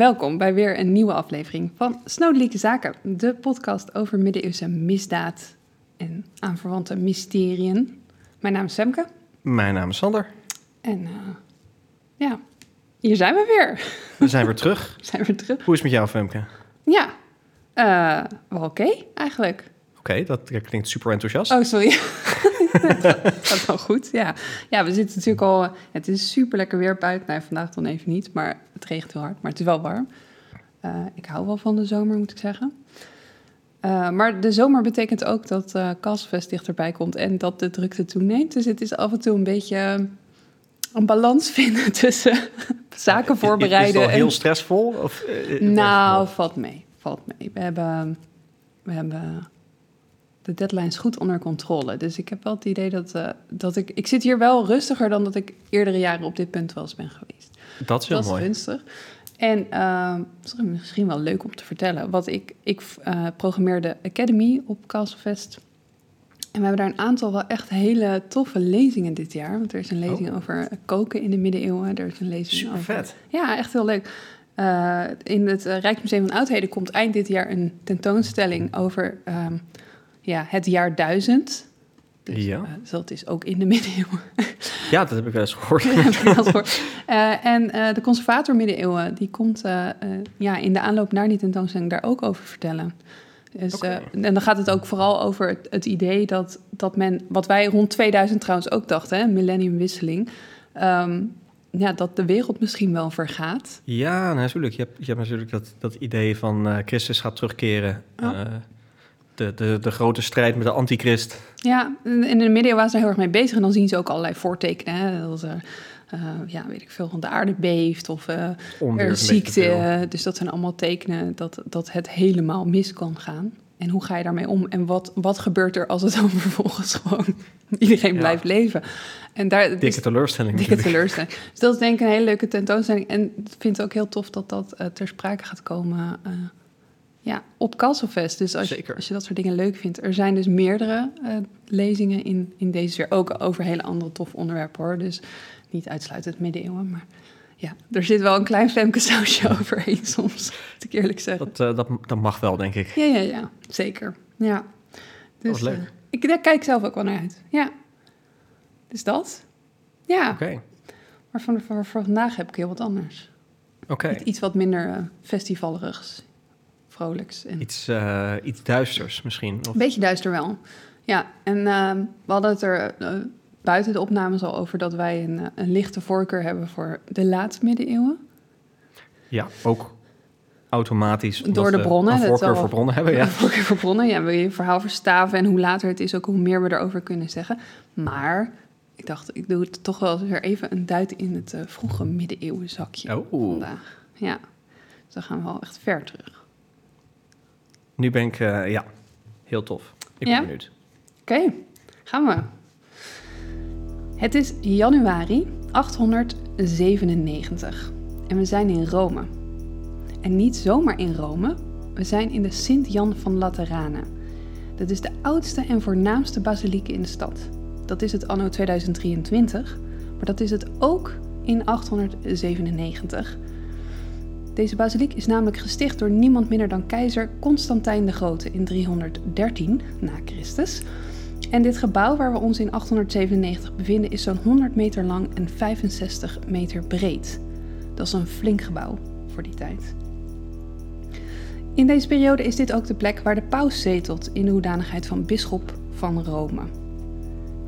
Welkom bij weer een nieuwe aflevering van Snodelijke Zaken, de podcast over middeleeuwse misdaad en aanverwante mysteriën. Mijn naam is Semke Mijn naam is Sander. en eh, ja, hier zijn we weer. We zijn weer terug. We zijn weer terug. Hoe is het met jou, Femke? Ja, eh, wel oké eigenlijk. Oké, dat klinkt super enthousiast. Oh, sorry. gaat wel goed, ja. Ja, we zitten natuurlijk al... Het is super lekker weer buiten. Nee, vandaag dan even niet, maar het regent heel hard. Maar het is wel warm. Eh, ik hou wel van de zomer, moet ik zeggen. Eh, maar de zomer betekent ook dat eh Castlefest dichterbij komt en dat de drukte toeneemt. Dus het is af en toe een beetje een balans vinden tussen zaken Is- Is voorbereiden. het al heel stressvol? Of, Nou, of- valt mee. Valt mee. We hebben, we hebben de deadlines goed onder controle. Dus ik heb wel het idee dat, eh, dat ik... Ik zit hier wel rustiger dan dat ik eerdere jaren op dit punt wel eens ben geweest. dat is heel dat is mooi. gunstig. En eh, is misschien wel leuk om te vertellen. Wat ik, ik eh, programmeer de Academy op Castlefest. En we hebben daar een aantal wel echt hele toffe lezingen dit jaar. Want er is een lezing Oh. over koken in de middeleeuwen. Er is een lezing Super over vet. ja, echt heel leuk. Eh, in het Rijksmuseum van Oudheden komt eind dit jaar een tentoonstelling over ehm, ja, het jaar duizend. Dus, Ja. eh, dus dat is ook in de middeleeuwen. Ja, dat heb ik wel eens gehoord. Eh, en de conservator middeleeuwen, die komt eh, eh, ja, in de aanloop naar die tentoonstelling daar ook over vertellen. Dus, en dan gaat het ook vooral over het, het idee dat, dat men, wat wij rond 2000 trouwens ook dachten, hè, millenniumwisseling, ehm, ja, dat de wereld misschien wel vergaat. Ja, natuurlijk. Je hebt, je hebt natuurlijk dat, dat idee van Christus gaat terugkeren. De, de, de grote strijd met de antichrist. Ja, en in de middeleeuwen waren ze daar heel erg mee bezig. En dan zien ze ook allerlei voortekenen. Hè? Dat er, eh, ja, weet ik veel, van de aarde beeft of Onweer er ziekte. Dus dat zijn allemaal tekenen dat, dat het helemaal mis kan gaan. En hoe ga je daarmee om? En wat, wat gebeurt er als het dan vervolgens gewoon iedereen Ja. blijft leven? En daar, dus- Dikke teleurstelling dikke teleurstelling. Dus dat is denk ik een hele leuke tentoonstelling. En ik vind het ook heel tof dat dat eh, ter sprake gaat komen ja, op Castlefest. Dus als je, als je dat soort dingen leuk vindt. Er zijn dus meerdere eh, lezingen in, in deze sfeer. Ook over hele andere tof onderwerpen hoor. Dus niet uitsluitend middeleeuwen. Maar ja, er zit wel een klein Femke sausje overheen soms. Moet ik eerlijk zeggen. Dat, eh, dat, dat mag wel, denk ik. Ja, ja, ja. Zeker. Ja. Dus, was leuk. eh, ik, daar kijk ik zelf ook wel naar uit. Ja. Dus dat. Ja. Oké, Maar voor, voor, voor vandaag heb ik heel wat anders. oké. Iets wat minder festivalerigs, vrolijks. En Iets, eh, iets duisters misschien. Of, Een beetje duister wel. Ja, en ehm, we hadden het er eh, buiten de opnames al over dat wij een, eh, een lichte voorkeur hebben voor de laat middeleeuwen. Ja, ook automatisch. Door de bronnen, Een voorkeur voor bronnen hebben, ja. Een voorkeur voor bronnen. Ja, wil je je verhaal verstaven en hoe later het is, ook hoe meer we erover kunnen zeggen. Maar ik dacht, ik doe het toch wel weer even een duit in het vroege middeleeuwen zakje Oh, vandaag. Ja, dus dan gaan we wel echt ver terug. Nu ben ik, eh, ja, heel tof. Ik ben Ja? benieuwd. Oké, gaan we. Het is januari 897 en we zijn in Rome. En niet zomaar in Rome, we zijn in de Sint-Jan van Lateranen. Dat is de oudste en voornaamste basiliek in de stad. Dat is het anno 2023, maar dat is het ook in 897. Deze basiliek is namelijk gesticht door niemand minder dan keizer Constantijn de Grote in 313 na Christus. En dit gebouw waar we ons in 897 bevinden is zo'n 100 meter lang en 65 meter breed. Dat is een flink gebouw voor die tijd. In deze periode is dit ook de plek waar de paus zetelt in de hoedanigheid van bisschop van Rome.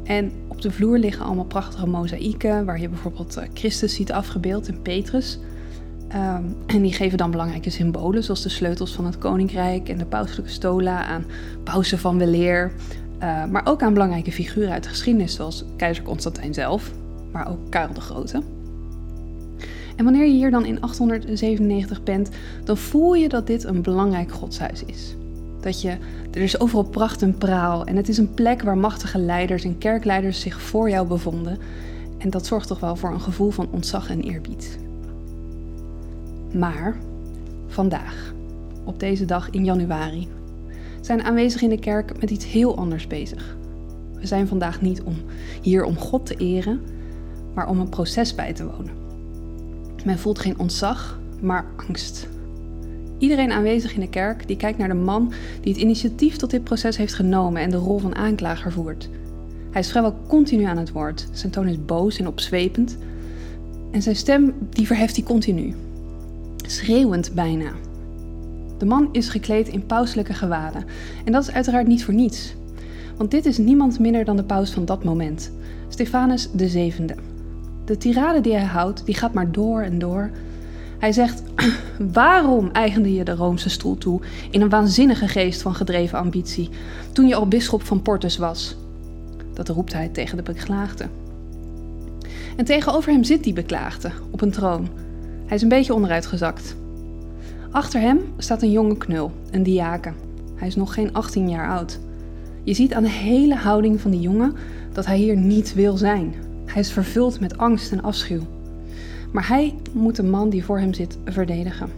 En op de vloer liggen allemaal prachtige mozaïeken waar je bijvoorbeeld eh, Christus ziet afgebeeld en Petrus. Ehm, en die geven dan belangrijke symbolen, zoals de sleutels van het koninkrijk en de pauselijke stola aan pausen van weleer. Eh, maar ook aan belangrijke figuren uit de geschiedenis, zoals keizer Constantijn zelf, maar ook Karel de Grote. En wanneer je hier dan in 897 bent, dan voel je dat dit een belangrijk godshuis is. Dat je, er is overal pracht en praal en het is een plek waar machtige leiders en kerkleiders zich voor jou bevonden. En dat zorgt toch wel voor een gevoel van ontzag en eerbied. Maar vandaag, op deze dag in januari, zijn aanwezig in de kerk met iets heel anders bezig. We zijn vandaag niet om hier om God te eren, maar om een proces bij te wonen. Men voelt geen ontzag, maar angst. Iedereen aanwezig in de kerk die kijkt naar de man die het initiatief tot dit proces heeft genomen en de rol van aanklager voert. Hij is vrijwel continu aan het woord. Zijn toon is boos en opzwepend. En zijn stem die verheft hij continu. Schreeuwend bijna. De man is gekleed in pauselijke gewaden. En dat is uiteraard niet voor niets. Want dit is niemand minder dan de paus van dat moment. Stefanus zevende. De tirade die hij houdt, die gaat maar door en door. Hij zegt: Waarom eigende je de Roomse stoel toe in een waanzinnige geest van gedreven ambitie, toen je al bisschop van Portus was? Dat roept hij tegen de beklaagde. En tegenover hem zit die beklaagde op een troon. Hij is een beetje onderuitgezakt. Achter hem staat een jonge knul, een diaken. Hij is nog geen 18 jaar oud. Je ziet aan de hele houding van die jongen dat hij hier niet wil zijn. Hij is vervuld met angst en afschuw. Maar hij moet de man die voor hem zit verdedigen.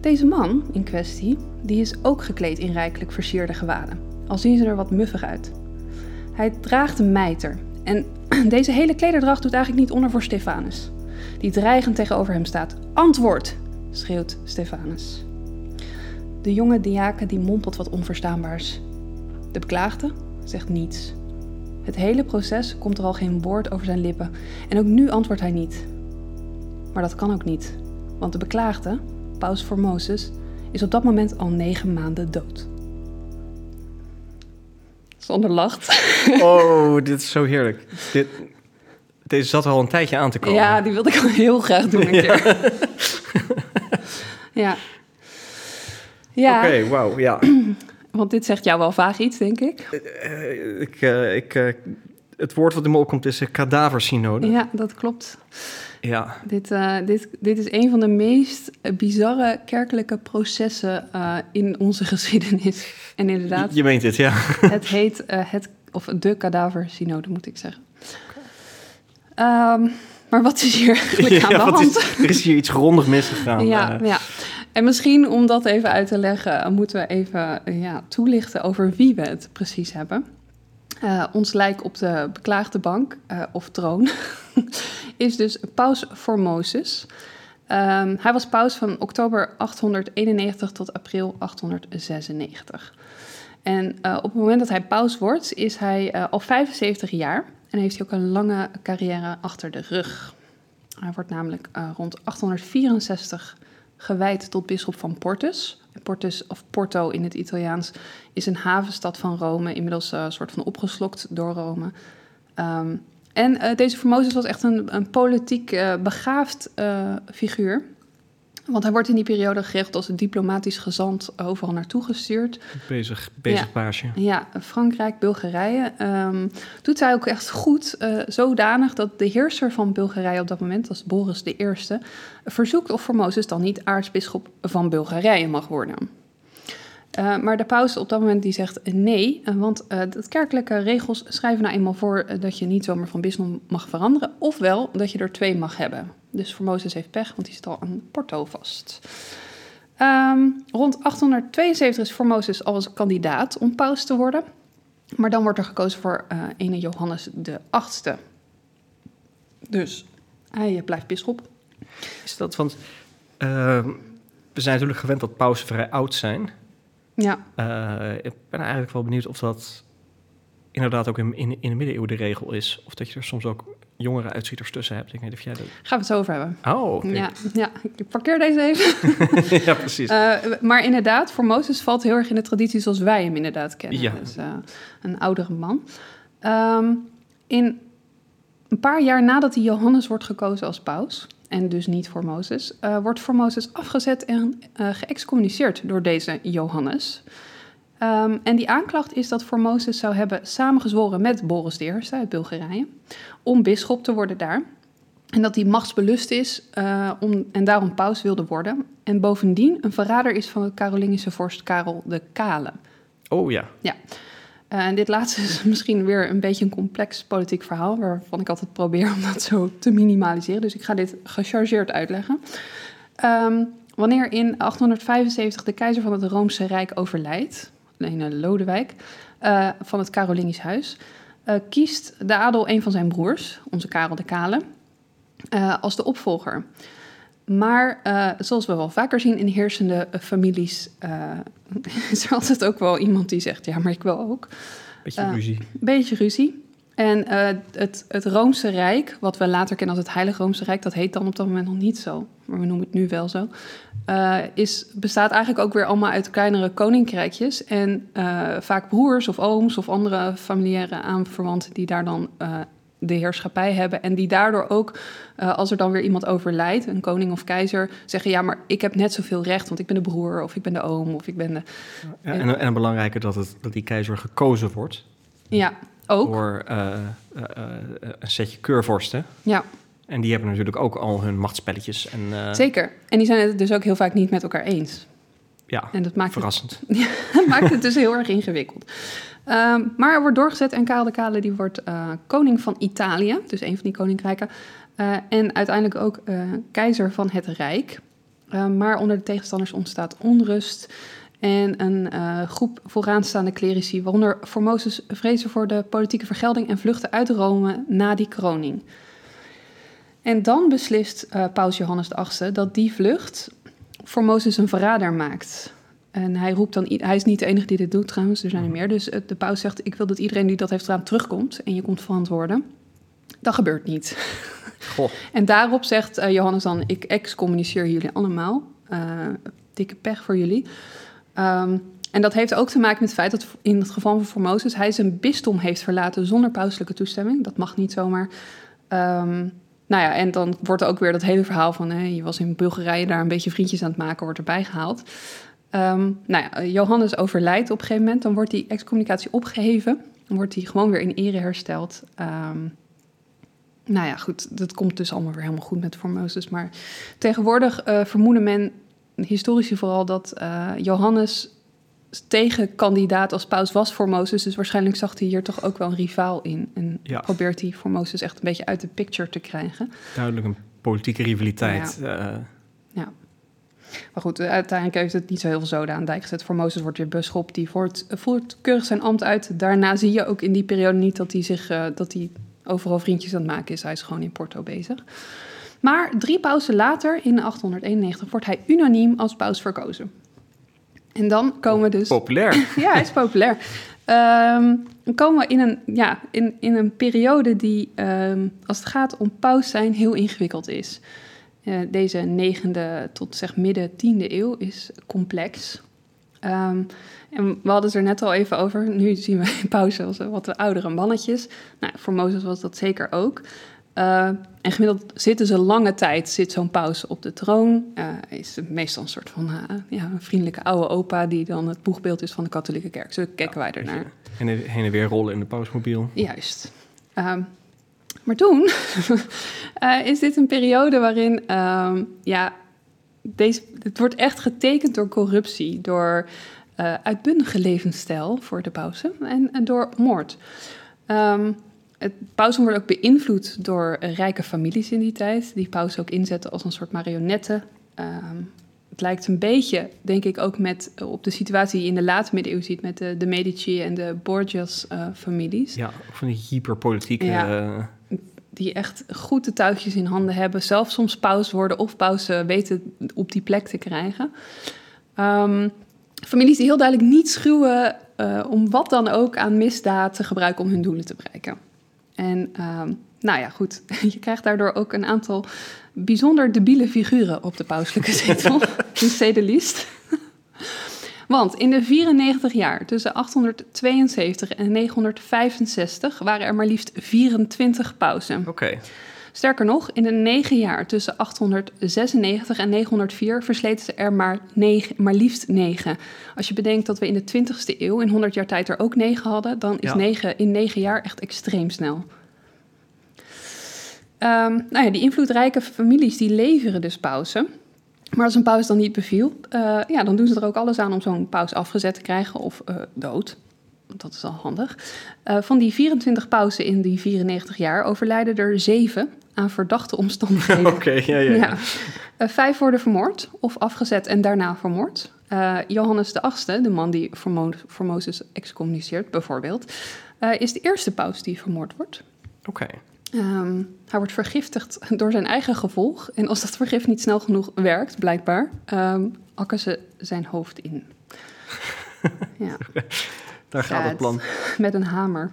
Deze man in kwestie, die is ook gekleed in rijkelijk versierde gewaden, al zien ze er wat muffig uit. Hij draagt een mijter en deze hele klederdracht doet eigenlijk niet onder voor Stefanus, die dreigend tegenover hem staat. Antwoord, schreeuwt Stefanus. De jonge diaken die mompelt wat onverstaanbaars. De beklaagde zegt niets. Het hele proces komt er al geen woord over zijn lippen en ook nu antwoordt hij niet. Maar dat kan ook niet, want de beklaagde, Paus Formosus, is op dat moment al negen maanden dood. Zonder lacht. Oh, dit is zo heerlijk. Dit, deze zat al een tijdje aan te komen. Ja, die wilde ik al heel graag doen een Ja. keer. ja. Ja, Oké, wauw, ja. want dit zegt jou wel vaag iets, denk ik. Eh, ik, eh, ik, eh, het woord wat in me opkomt is kadaversynode. Ja, dat klopt. Ja. Dit, dit, dit is een van de meest bizarre kerkelijke processen in onze geschiedenis. En inderdaad, Je meent het, ja. het heet het, of de kadaversynode, moet ik zeggen. Ehm, maar wat is hier eigenlijk aan Ja, de hand? is, er is hier iets grondig misgegaan. Ja, eh. ja. En misschien om dat even uit te leggen, eh, moeten we even eh, ja, toelichten over wie we het precies hebben. Ons lijk op de beklaagde bank, of troon, is dus Paus Formosus. Ehm, hij was paus van oktober 891 tot april 896. En op het moment dat hij paus wordt, is hij al 75 jaar en heeft hij ook een lange carrière achter de rug. Hij wordt namelijk eh, rond 864 gewijd tot bisschop van Portus. Portus, of Porto in het Italiaans, is een havenstad van Rome, inmiddels eh, een soort van opgeslokt door Rome. Ehm, en eh, deze Formosus was echt een, een politiek eh, begaafd eh, figuur. Want hij wordt in die periode geregeld als een diplomatisch gezant overal naartoe gestuurd. Bezig, bezig Ja. paasje. Ja, Frankrijk, Bulgarije. ehm, doet hij ook echt goed, eh, zodanig dat de heerser van Bulgarije op dat moment, dat is Boris I, verzoekt of Formosus dan niet aartsbisschop van Bulgarije mag worden. Eh, maar de paus op dat moment die zegt nee, eh, want de kerkelijke regels schrijven nou eenmaal voor dat je niet zomaar van bisschop mag veranderen, ofwel dat je er twee mag hebben. Dus Formosus heeft pech, want die zit al aan Porto vast. Ehm, rond 872 is Formosus als kandidaat om paus te worden. Maar dan wordt er gekozen voor eh ene Johannes de achtste. Dus hij eh, blijft bisschop. Is dat, want eh, we zijn natuurlijk gewend dat pausen vrij oud zijn. Ja, Eh, ik ben eigenlijk wel benieuwd of dat inderdaad ook in, in, in de middeleeuwen de regel is. Of dat je er soms ook jongere uitzieters tussen hebt. Ik weet niet of jij dat... gaan we het zo over hebben. Oh. Ja, ja, ik parkeer deze even. ja, precies. Eh, maar inderdaad, Formosus valt heel erg in de traditie zoals wij hem inderdaad kennen. Ja. Dus eh, een oudere man. Ehm, in een paar jaar nadat hij Johannes wordt gekozen als paus, en dus niet Formosus, eh wordt Formosus afgezet en geëxcommuniceerd door deze Johannes. Ehm, en die aanklacht is dat Formosus zou hebben samengezworen met Boris I uit Bulgarije om bisschop te worden daar. En dat hij machtsbelust is eh, om, en daarom paus wilde worden. En bovendien een verrader is van het Carolingische vorst Karel de Kale. oh ja. Eh, en dit laatste is misschien weer een beetje een complex politiek verhaal, waarvan ik altijd probeer om dat zo te minimaliseren. Dus ik ga dit gechargeerd uitleggen. Ehm, wanneer in 875 de keizer van het Roomse Rijk overlijdt, een Lodewijk, eh, van het Carolingisch huis, eh, kiest de adel een van zijn broers, onze Karel de Kale, eh, als de opvolger. Maar zoals we wel vaker zien in heersende families, is er altijd ook wel iemand die zegt: Ja, maar ik wil ook. Beetje ruzie. Beetje ruzie. En het, het Roomse Rijk, wat we later kennen als het Heilige Roomse Rijk, dat heet dan op dat moment nog niet zo, maar we noemen het nu wel zo. is, bestaat eigenlijk ook weer allemaal uit kleinere koninkrijkjes. En vaak broers of ooms of andere familiaire aanverwanten die daar dan de heerschappij hebben. En die daardoor ook, als er dan weer iemand overlijdt, een koning of keizer, zeggen: Ja, maar ik heb net zoveel recht, want ik ben de broer, of ik ben de oom, of ik ben de. Ja, en, en belangrijker dat, het, dat die keizer gekozen wordt. Ja, ook. Door uh, uh, een setje keurvorsten. Ja. En die hebben natuurlijk ook al hun machtspelletjes. En, Zeker. En die zijn het dus ook heel vaak niet met elkaar eens. Ja, en dat maakt verrassend. Het, ja, dat maakt het dus heel erg ingewikkeld. Um, maar er wordt doorgezet en Karel de Kale die wordt koning van Italië, dus een van die koninkrijken. En uiteindelijk ook keizer van het Rijk. maar onder de tegenstanders ontstaat onrust. En een groep vooraanstaande clerici, waaronder Formosus, vrezen voor de politieke vergelding en vluchten uit Rome na die kroning. En dan beslist Paus Johannes VIII dat die vlucht Formosus een verrader maakt. En hij roept dan, hij is niet de enige die dit doet trouwens, er zijn er meer. Dus de paus zegt, ik wil dat iedereen die dat heeft gedaan terugkomt en je komt verantwoorden. Dat gebeurt niet. Goh. En daarop zegt Johannes dan, ik excommuniceer jullie allemaal. Uh, dikke pech voor jullie. Um, en dat heeft ook te maken met het feit dat in het geval van Formosus hij zijn bisdom heeft verlaten zonder pauselijke toestemming. Dat mag niet zomaar. Um, nou ja, en dan wordt ook weer dat hele verhaal van hè, je was in Bulgarije daar een beetje vriendjes aan het maken, wordt erbij gehaald. Um, nou ja, Johannes overlijdt op een gegeven moment. Dan wordt die excommunicatie opgeheven. Dan wordt hij gewoon weer in ere hersteld. Nou ja, goed, dat komt dus allemaal weer helemaal goed met Formosus. Maar tegenwoordig uh, vermoeden men, historici vooral, dat uh, Johannes tegenkandidaat als paus was voor Mozes. Dus waarschijnlijk zag hij hier toch ook wel een rivaal in. En ja. probeert hij voor Mozes echt een beetje uit de picture te krijgen. Duidelijk een politieke rivaliteit. Ja. Uh, ja. Maar goed, uiteindelijk heeft het niet zo heel veel zoden aan dijk gezet. Voor Mozes wordt weer beschop, die voert, voert keurig zijn ambt uit. Daarna zie je ook in die periode niet dat hij, zich, uh, dat hij overal vriendjes aan het maken is. Hij is gewoon in Porto bezig. Maar drie pausen later, in 891, wordt hij unaniem als paus verkozen. En dan komen we dus... Populair. ja, hij is populair. Um, dan komen we in een, ja, in, in een periode die, um, als het gaat om paus zijn, heel ingewikkeld is. Uh, deze negende tot zeg midden tiende eeuw is complex. Um, en we hadden het er net al even over. Nu zien we in pauze als wat oudere mannetjes. Nou, voor Mozes was dat zeker ook. Uh, en gemiddeld zitten ze lange tijd, zit zo'n paus op de troon. Uh, is meestal een soort van uh, ja, een vriendelijke oude opa die dan het boegbeeld is van de katholieke kerk. Zo kijken wij ernaar. En heen en weer rollen in de pausmobiel. Juist. Um, maar toen is dit een periode waarin, um, ja, deze, het wordt echt getekend door corruptie, door uitbundige levensstijl voor de pausen en, en door moord. Um, het pausen wordt ook beïnvloed door rijke families in die tijd, die pausen ook inzetten als een soort marionetten. Um, het lijkt een beetje, denk ik, ook met, op de situatie die je in de late middeleeuwen ziet met de, de Medici en de Borgias-families. Uh, ja, van die hyperpolitieke. Ja. Die echt goed de touwtjes in handen hebben, zelf soms paus worden of pausen weten op die plek te krijgen. Um, families die heel duidelijk niet schuwen uh, om wat dan ook aan misdaad te gebruiken om hun doelen te bereiken. En um, nou ja, goed, je krijgt daardoor ook een aantal bijzonder debiele figuren op de pauselijke zetel, say the least. Want in de 94 jaar tussen 872 en 965 waren er maar liefst 24 pausen. Oké. Okay. Sterker nog, in de negen jaar tussen 896 en 904 versleten ze er maar, negen, maar liefst negen. Als je bedenkt dat we in de 20ste eeuw in 100 jaar tijd er ook negen hadden, dan is ja. negen in negen jaar echt extreem snel. Um, nou ja, die invloedrijke families die leveren dus pauzen. Maar als een paus dan niet beviel, uh, ja, dan doen ze er ook alles aan om zo'n paus afgezet te krijgen of uh, dood. Dat is al handig. Uh, van die 24 pauzen in die 94 jaar overlijden er zeven aan verdachte omstandigheden. Oké, okay, ja, ja. ja. Uh, vijf worden vermoord of afgezet en daarna vermoord. Uh, Johannes de Achtste, de man die voor Mozes excommuniceert bijvoorbeeld, uh, is de eerste paus die vermoord wordt. Oké. Ehm, hij wordt vergiftigd door zijn eigen gevolg. En als dat vergif niet snel genoeg werkt, blijkbaar, um, hakken ze zijn hoofd in. ja. Daar gaat het plan. Met een hamer.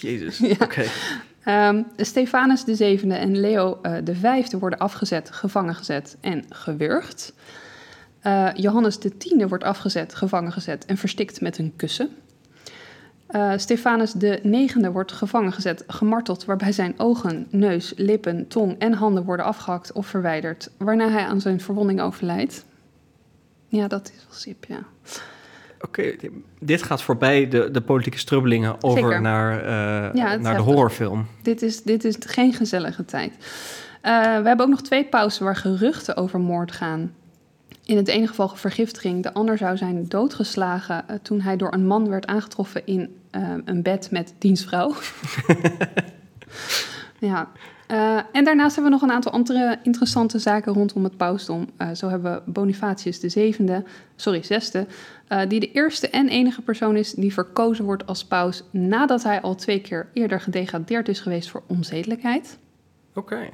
Jezus, ja. oké. Um, Stefanus de zevende en Leo uh, de vijfde worden afgezet, gevangen gezet en gewurgd. Uh, Johannes de tiende wordt afgezet, gevangen gezet en verstikt met een kussen. Uh, Stefanus de negende wordt gevangen gezet, gemarteld, waarbij zijn ogen, neus, lippen, tong en handen worden afgehakt of verwijderd, waarna hij aan zijn verwonding overlijdt. Ja, dat is wel sip, ja. Oké, dit gaat voorbij de, de politieke strubbelingen over naar, uh, naar de horrorfilm. Dit is, dit is geen gezellige tijd. Uh, we hebben ook nog twee pauzen waar geruchten over moord gaan. In het ene geval vergiftiging. De ander zou zijn doodgeslagen uh, toen hij door een man werd aangetroffen in een bed met dienstvrouw. ja, uh, en daarnaast hebben we nog een aantal andere interessante zaken rondom het pausdom. Uh, zo hebben we Bonifatius de zevende, sorry, zesde, uh, die de eerste en enige persoon is die verkozen wordt als paus nadat hij al twee keer eerder gedegradeerd is geweest voor onzedelijkheid. Oké.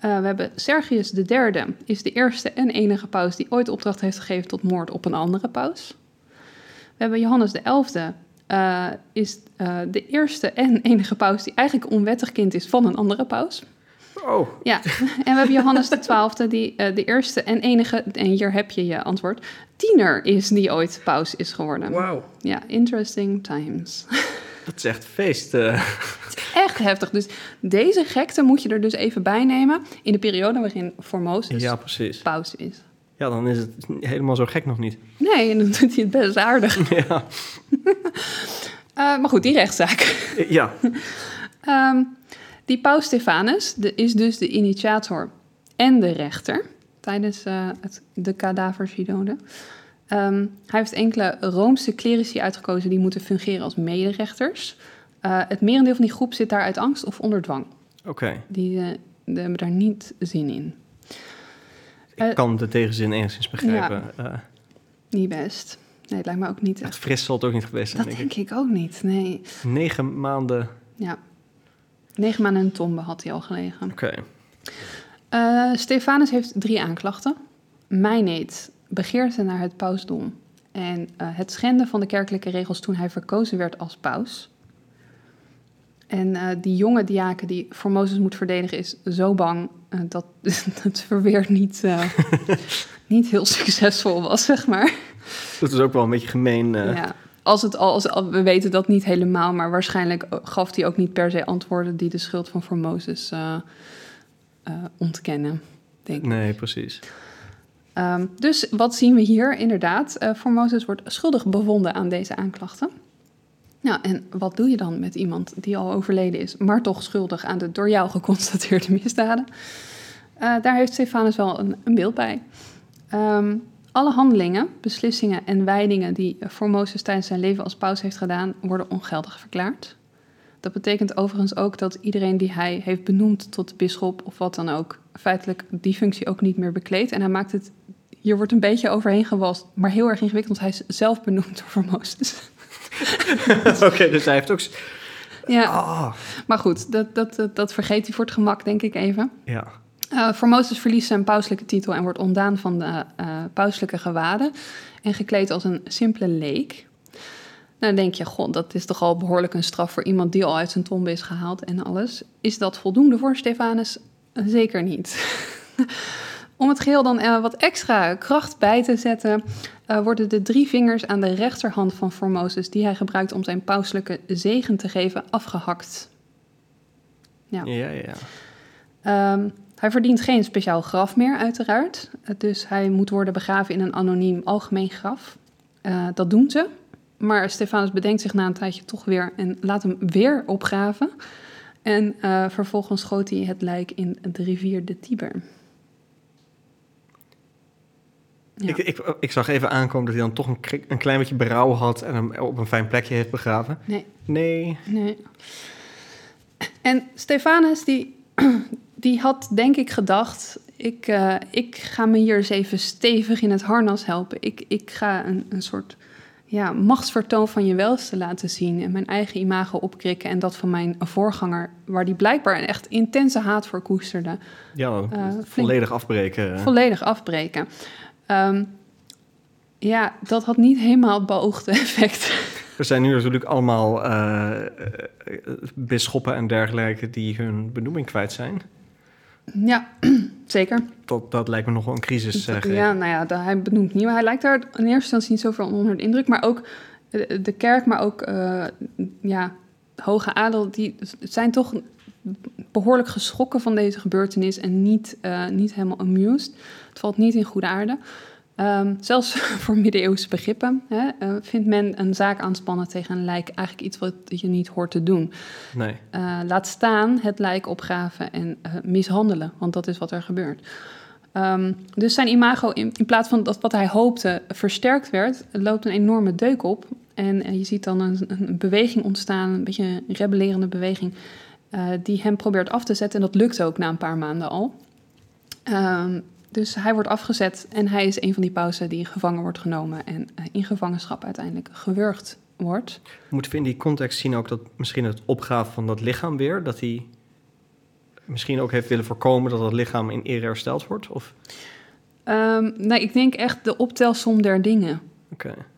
we hebben Sergius de derde, is de eerste en enige paus die ooit opdracht heeft gegeven tot moord op een andere paus. We hebben Johannes de elfde, uh, is uh, de eerste en enige paus die eigenlijk onwettig kind is van een andere paus. Oh. Ja, en we hebben Johannes de twaalfde, die uh, de eerste en enige, en hier heb je je antwoord, tiener is die ooit paus is geworden. Wauw. Ja, interesting times. Dat is echt feest. Het is echt heftig. Dus deze gekte moet je er dus even bij nemen in de periode waarin Formosus ja, precies. paus is. Ja, dan is het helemaal zo gek nog niet. Nee, en dan doet hij het best aardig. Ja. uh, maar goed, die rechtszaak. Ja. um, die paus Stefanus de, is dus de initiator en de rechter tijdens uh, het, de kadavers-synode. Um, hij heeft enkele Roomse clerici uitgekozen die moeten fungeren als mederechters. Uh, het merendeel van die groep zit daar uit angst of onder dwang. Oké. Okay. Die, uh, die hebben daar niet zin in. Ik kan de tegenzin enigszins begrijpen. Ja, uh, niet best. Nee, het lijkt me ook niet echt. fris zal het ook niet geweest zijn, dat denk, ik. ook niet, nee. Negen maanden. Ja. Negen maanden in een tombe had hij al gelegen. Oké. Okay. Uh, Stefanus heeft drie aanklachten. Mijneet, begeerte naar het pausdom en uh, het schenden van de kerkelijke regels toen hij verkozen werd als paus. En uh, die jonge diaken die Formosus moet verdedigen is zo bang uh, dat het verweer niet, uh, niet heel succesvol was, zeg maar. Dat is ook wel een beetje gemeen. Ja, als het al, als, we weten dat niet helemaal, maar waarschijnlijk gaf hij ook niet per se antwoorden die de schuld van Formosus ontkennen, denk ik. Nee, precies. Um, dus wat zien we hier inderdaad? Formosus wordt schuldig bevonden aan deze aanklachten. Nou, en wat doe je dan met iemand die al overleden is, maar toch schuldig aan de door jou geconstateerde misdaden? Uh, daar heeft Stefanus wel een, een beeld bij. Um, alle handelingen, beslissingen en wijdingen die Formosus tijdens zijn leven als paus heeft gedaan, worden ongeldig verklaard. Dat betekent overigens ook dat iedereen die hij heeft benoemd tot bisschop of wat dan ook, feitelijk die functie ook niet meer bekleedt. En hij maakt het, hier wordt een beetje overheen gewast, maar heel erg ingewikkeld, want hij is zelf benoemd door Formosus. Oké, okay, dus hij heeft ook. Ja, oh. maar goed, dat, dat, dat, vergeet hij voor het gemak, denk ik even. Ja. Uh, Formosus verliest zijn pauselijke titel en wordt ontdaan van de uh, pauselijke gewaden en gekleed als een simpele leek. Nou, dan denk je, god, dat is toch al behoorlijk een straf voor iemand die al uit zijn tombe is gehaald en alles. Is dat voldoende voor Stefanus? Zeker niet. Om het geheel dan uh, wat extra kracht bij te zetten, uh, worden de drie vingers aan de rechterhand van Formosus, die hij gebruikt om zijn pauselijke zegen te geven, afgehakt. Ja, ja. ja. Um, hij verdient geen speciaal graf meer, uiteraard. Dus hij moet worden begraven in een anoniem algemeen graf. Uh, dat doen ze. Maar Stefanus bedenkt zich na een tijdje toch weer en laat hem weer opgraven. En uh, vervolgens gooit hij het lijk in de rivier de Tiber. Ja. Ik, ik, ik zag even aankomen dat hij dan toch een, een klein beetje berouw had en hem op een fijn plekje heeft begraven. Nee. Nee. Nee. En Stefanus, die, die had denk ik gedacht: ik, uh, ik ga me hier eens even stevig in het harnas helpen. Ik, ik ga een, een soort ja, machtsvertoon van je welste laten zien en mijn eigen imago opkrikken en dat van mijn voorganger, waar die blijkbaar een echt intense haat voor koesterde, Ja, Eh, volledig afbreken. volledig afbreken. Ehm, ja, dat had niet helemaal het beoogde effect. Er zijn nu natuurlijk allemaal eh, bisschoppen en dergelijke die hun benoeming kwijt zijn. ja, zeker. Dat, dat lijkt me nog wel een crisis. eh, ja, nou ja, hij benoemt niet, maar hij lijkt daar in eerste instantie niet zoveel onder de indruk. Maar ook eh, de kerk, maar ook ja, hoge adel, die zijn toch behoorlijk geschrokken van deze gebeurtenis en niet, niet helemaal amused. Het valt niet in goede aarde. Ehm, zelfs voor middeleeuwse begrippen hè, eh, vindt men een zaak aanspannen tegen een lijk eigenlijk iets wat je niet hoort te doen. Nee. Eh, laat staan het lijk opgraven en eh, mishandelen, want dat is wat er gebeurt. Ehm, dus zijn imago, in, in plaats van dat wat hij hoopte versterkt werd, loopt een enorme deuk op. En je ziet dan een, een beweging ontstaan, een beetje een rebellerende beweging, die hem probeert af te zetten. En dat lukt ook na een paar maanden al. Ehm, dus hij wordt afgezet en hij is een van die pausen die gevangen wordt genomen en eh, in gevangenschap uiteindelijk gewurgd wordt. Moeten we in die context zien ook dat misschien het opgraven van dat lichaam weer, dat hij misschien ook heeft willen voorkomen dat dat lichaam in ere hersteld wordt? Of, Ehm, nee, ik denk echt de optelsom der dingen.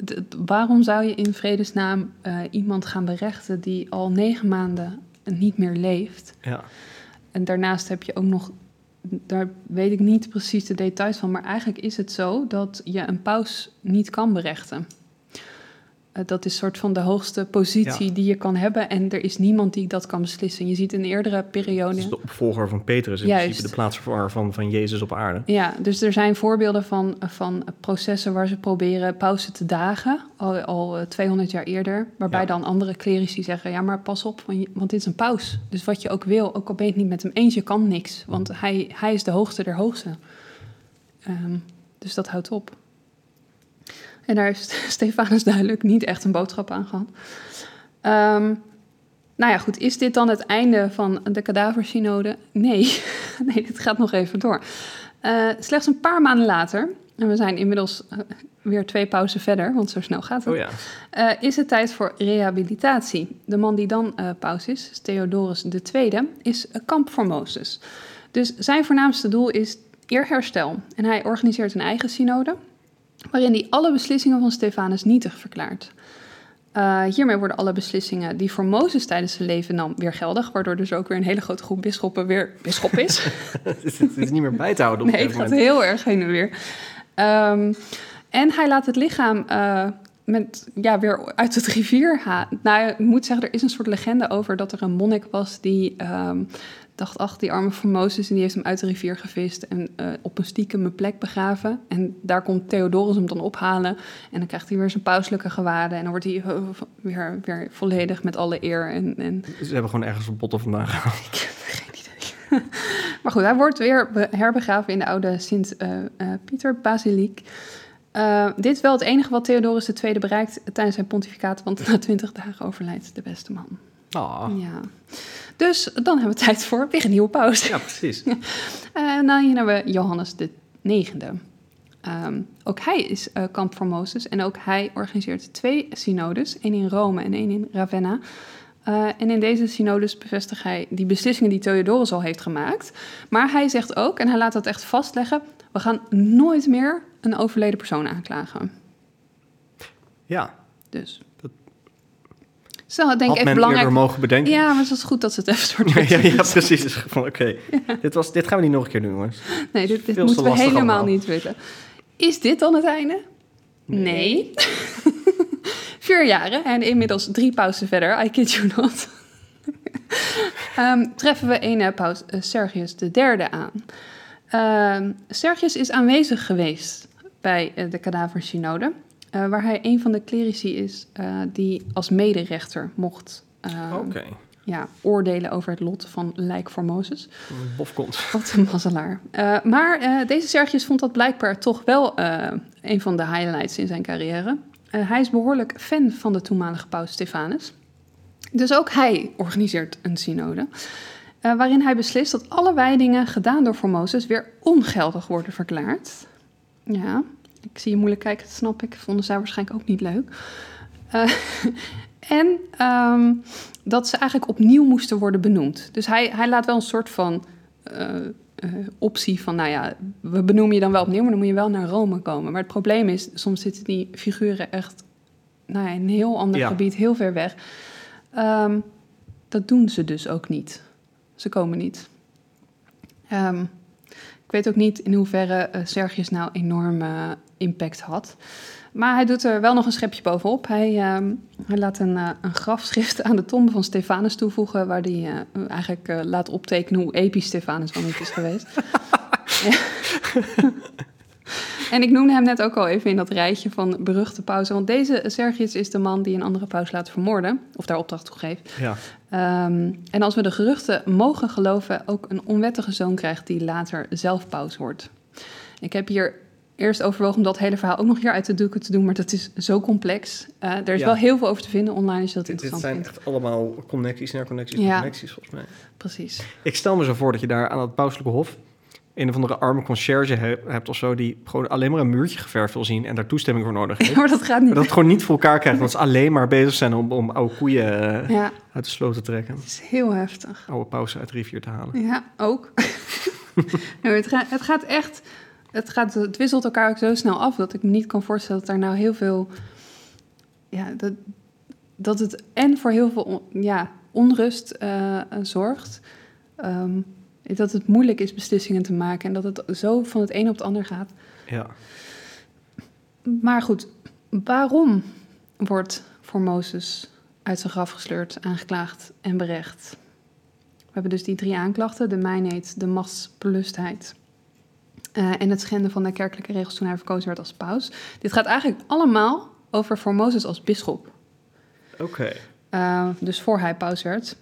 d- waarom zou je in vredesnaam eh, iemand gaan berechten die al negen maanden niet meer leeft? Ja. En daarnaast heb je ook nog, daar weet ik niet precies de details van, maar eigenlijk is het zo dat je een paus niet kan berechten. Eh, dat is soort van de hoogste positie Ja. die je kan hebben en er is niemand die dat kan beslissen. Je ziet in eerdere perioden. is de opvolger van Petrus, in Juist. principe de plaatsvervanger van, van Jezus op aarde. Ja, dus er zijn voorbeelden van, van processen waar ze proberen pausen te dagen, al, al eh, 200 jaar eerder. Waarbij Ja. dan andere clerici zeggen, ja maar pas op, want, dit is een paus. Dus wat je ook wil, ook al ben je het niet met hem eens, je kan niks. Want hij, hij is de hoogste der hoogste. Ehm, dus dat houdt op. En daar heeft Stefanus duidelijk niet echt een boodschap aan gehad. Ehm, nou ja, goed. Is dit dan het einde van de kadaversynode? Nee. nee, dit gaat nog even door. Eh, slechts een paar maanden later, en we zijn inmiddels eh, weer twee pauzen verder, want zo snel gaat het, Oh ja. eh, is het tijd voor rehabilitatie. De man die dan paus is, Theodorus II, is een kamp voor Mozes. Dus zijn voornaamste doel is eerherstel. En hij organiseert een eigen synode, waarin hij alle beslissingen van Stefanus nietig verklaart. Eh, hiermee worden alle beslissingen die voor Mozes tijdens zijn leven nam weer geldig, waardoor dus ook weer een hele grote groep bisschoppen weer bisschop is. het, is, niet meer bij te houden op Nee, het gaat heel erg heen en weer. Ehm, en hij laat het lichaam eh, met, ja, weer uit het rivier halen. Nou, ik moet zeggen, er is een soort legende over dat er een monnik was die ehm, dacht, ach, die arme Formosus, en die heeft hem uit de rivier gevist en eh, op een stiekeme plek begraven. En daar komt Theodorus hem dan ophalen en dan krijgt hij weer zijn pauselijke gewaden en dan wordt hij eh, weer, weer volledig met alle eer en, en Ze hebben gewoon ergens een botten vandaan gehaald. ik heb geen idee. maar goed, hij wordt weer be- herbegraven in de oude Sint-Pieter-basiliek. Eh, dit is wel het enige wat Theodorus II bereikt tijdens zijn pontificaat, want na twintig dagen overlijdt de beste man. Ah, Ja. Dus dan hebben we tijd voor weer een nieuwe pauze. ja, precies. En dan hier hebben we Johannes de negende. Ehm, ook hij is eh, kamp voor Mozes en ook hij organiseert twee synodes, één in Rome en één in Ravenna. Eh, en in deze synodes bevestigt hij die beslissingen die Theodorus al heeft gemaakt. Maar hij zegt ook, en hij laat dat echt vastleggen, we gaan nooit meer een overleden persoon aanklagen. Ja, Dus. Zo, ik denk had even men belangrijk. eerder mogen bedenken. Ja, maar het is goed dat ze het even soort ja, ja, precies. Dus van, Oké, dit, gaan we niet nog een keer doen, jongens. Nee, dit, moeten we helemaal allemaal. niet weten. Is dit dan het einde? Nee. Vier jaren en inmiddels drie pauzen verder, I kid you not. Ehm, treffen we een paus, eh, Sergius de derde aan. Ehm, Sergius is aanwezig geweest bij eh, de kadaversynode, eh, waar hij een van de clerici is eh, die als mederechter mocht ehm, ja, oordelen over het lot van lijk voor Mozes. een bofkont. Wat een mazzelaar. Eh, maar deze Sergius vond dat blijkbaar toch wel een van de highlights in zijn carrière. Hij is behoorlijk fan van de toenmalige paus Stefanus. Dus ook hij organiseert een synode. waarin hij beslist dat alle wijdingen gedaan door Formosus weer ongeldig worden verklaard. Ja. Ik zie je moeilijk kijken, dat snap ik. Vonden zij waarschijnlijk ook niet leuk. Uh, en um, dat ze eigenlijk opnieuw moesten worden benoemd. Dus hij, hij laat wel een soort van uh, uh, optie van, nou ja, we benoemen je dan wel opnieuw, maar dan moet je wel naar Rome komen. Maar het probleem is, soms zitten die figuren echt nou ja, in een heel ander ja. gebied, heel ver weg. Um, dat doen ze dus ook niet. Ze komen niet. Um, ik weet ook niet in hoeverre Sergius nou enorme impact had. Maar hij doet er wel nog een schepje bovenop. Hij, um, hij laat een, uh, een, grafschrift aan de tombe van Stefanus toevoegen, waar hij uh, eigenlijk uh, laat optekenen hoe episch Stefanus wel niet is geweest. en ik noemde hem net ook al even in dat rijtje van beruchte pauzen. Want deze Sergius is de man die een andere paus laat vermoorden, of daar opdracht toe geeft. Ja. Um, en als we de geruchten mogen geloven, ook een onwettige zoon krijgt die later zelf paus wordt. Ik heb hier eerst overwogen om dat hele verhaal ook nog hier uit de doeken te doen, maar dat is zo complex. Uh, er is ja. wel heel veel over te vinden online als je dat interessant vindt. Dit zijn echt allemaal connecties naar connecties naar Ja. connecties, volgens mij. Precies. Ik stel me zo voor dat je daar aan het pauselijke hof een of andere arme conciërge he- hebt of zo... die gewoon alleen maar een muurtje geverfd wil zien... en daar toestemming voor nodig heeft. maar dat gaat niet. Maar dat het gewoon niet voor elkaar krijgt... want ze alleen maar bezig zijn om, om oude koeien Ja, uit de sloot te trekken. het is heel heftig. Oude pausen uit de rivier te halen. Ja, ook. nou, het, gaat, het gaat echt... Het, gaat, het wisselt elkaar ook zo snel af... dat ik me niet kan voorstellen dat daar nou heel veel... Ja, dat, dat het en voor heel veel on, ja, onrust uh, zorgt... Um, dat het moeilijk is beslissingen te maken... en dat het zo van het een op het ander gaat. Ja. Maar goed, waarom wordt Formosus uit zijn graf gesleurd, aangeklaagd en berecht? We hebben dus die drie aanklachten: de mijnheid, de machtsbelustheid uh, en het schenden van de kerkelijke regels toen hij verkozen werd als paus. Dit gaat eigenlijk allemaal over Formosus als bisschop. Oké. Okay. Uh, dus voor hij paus werd.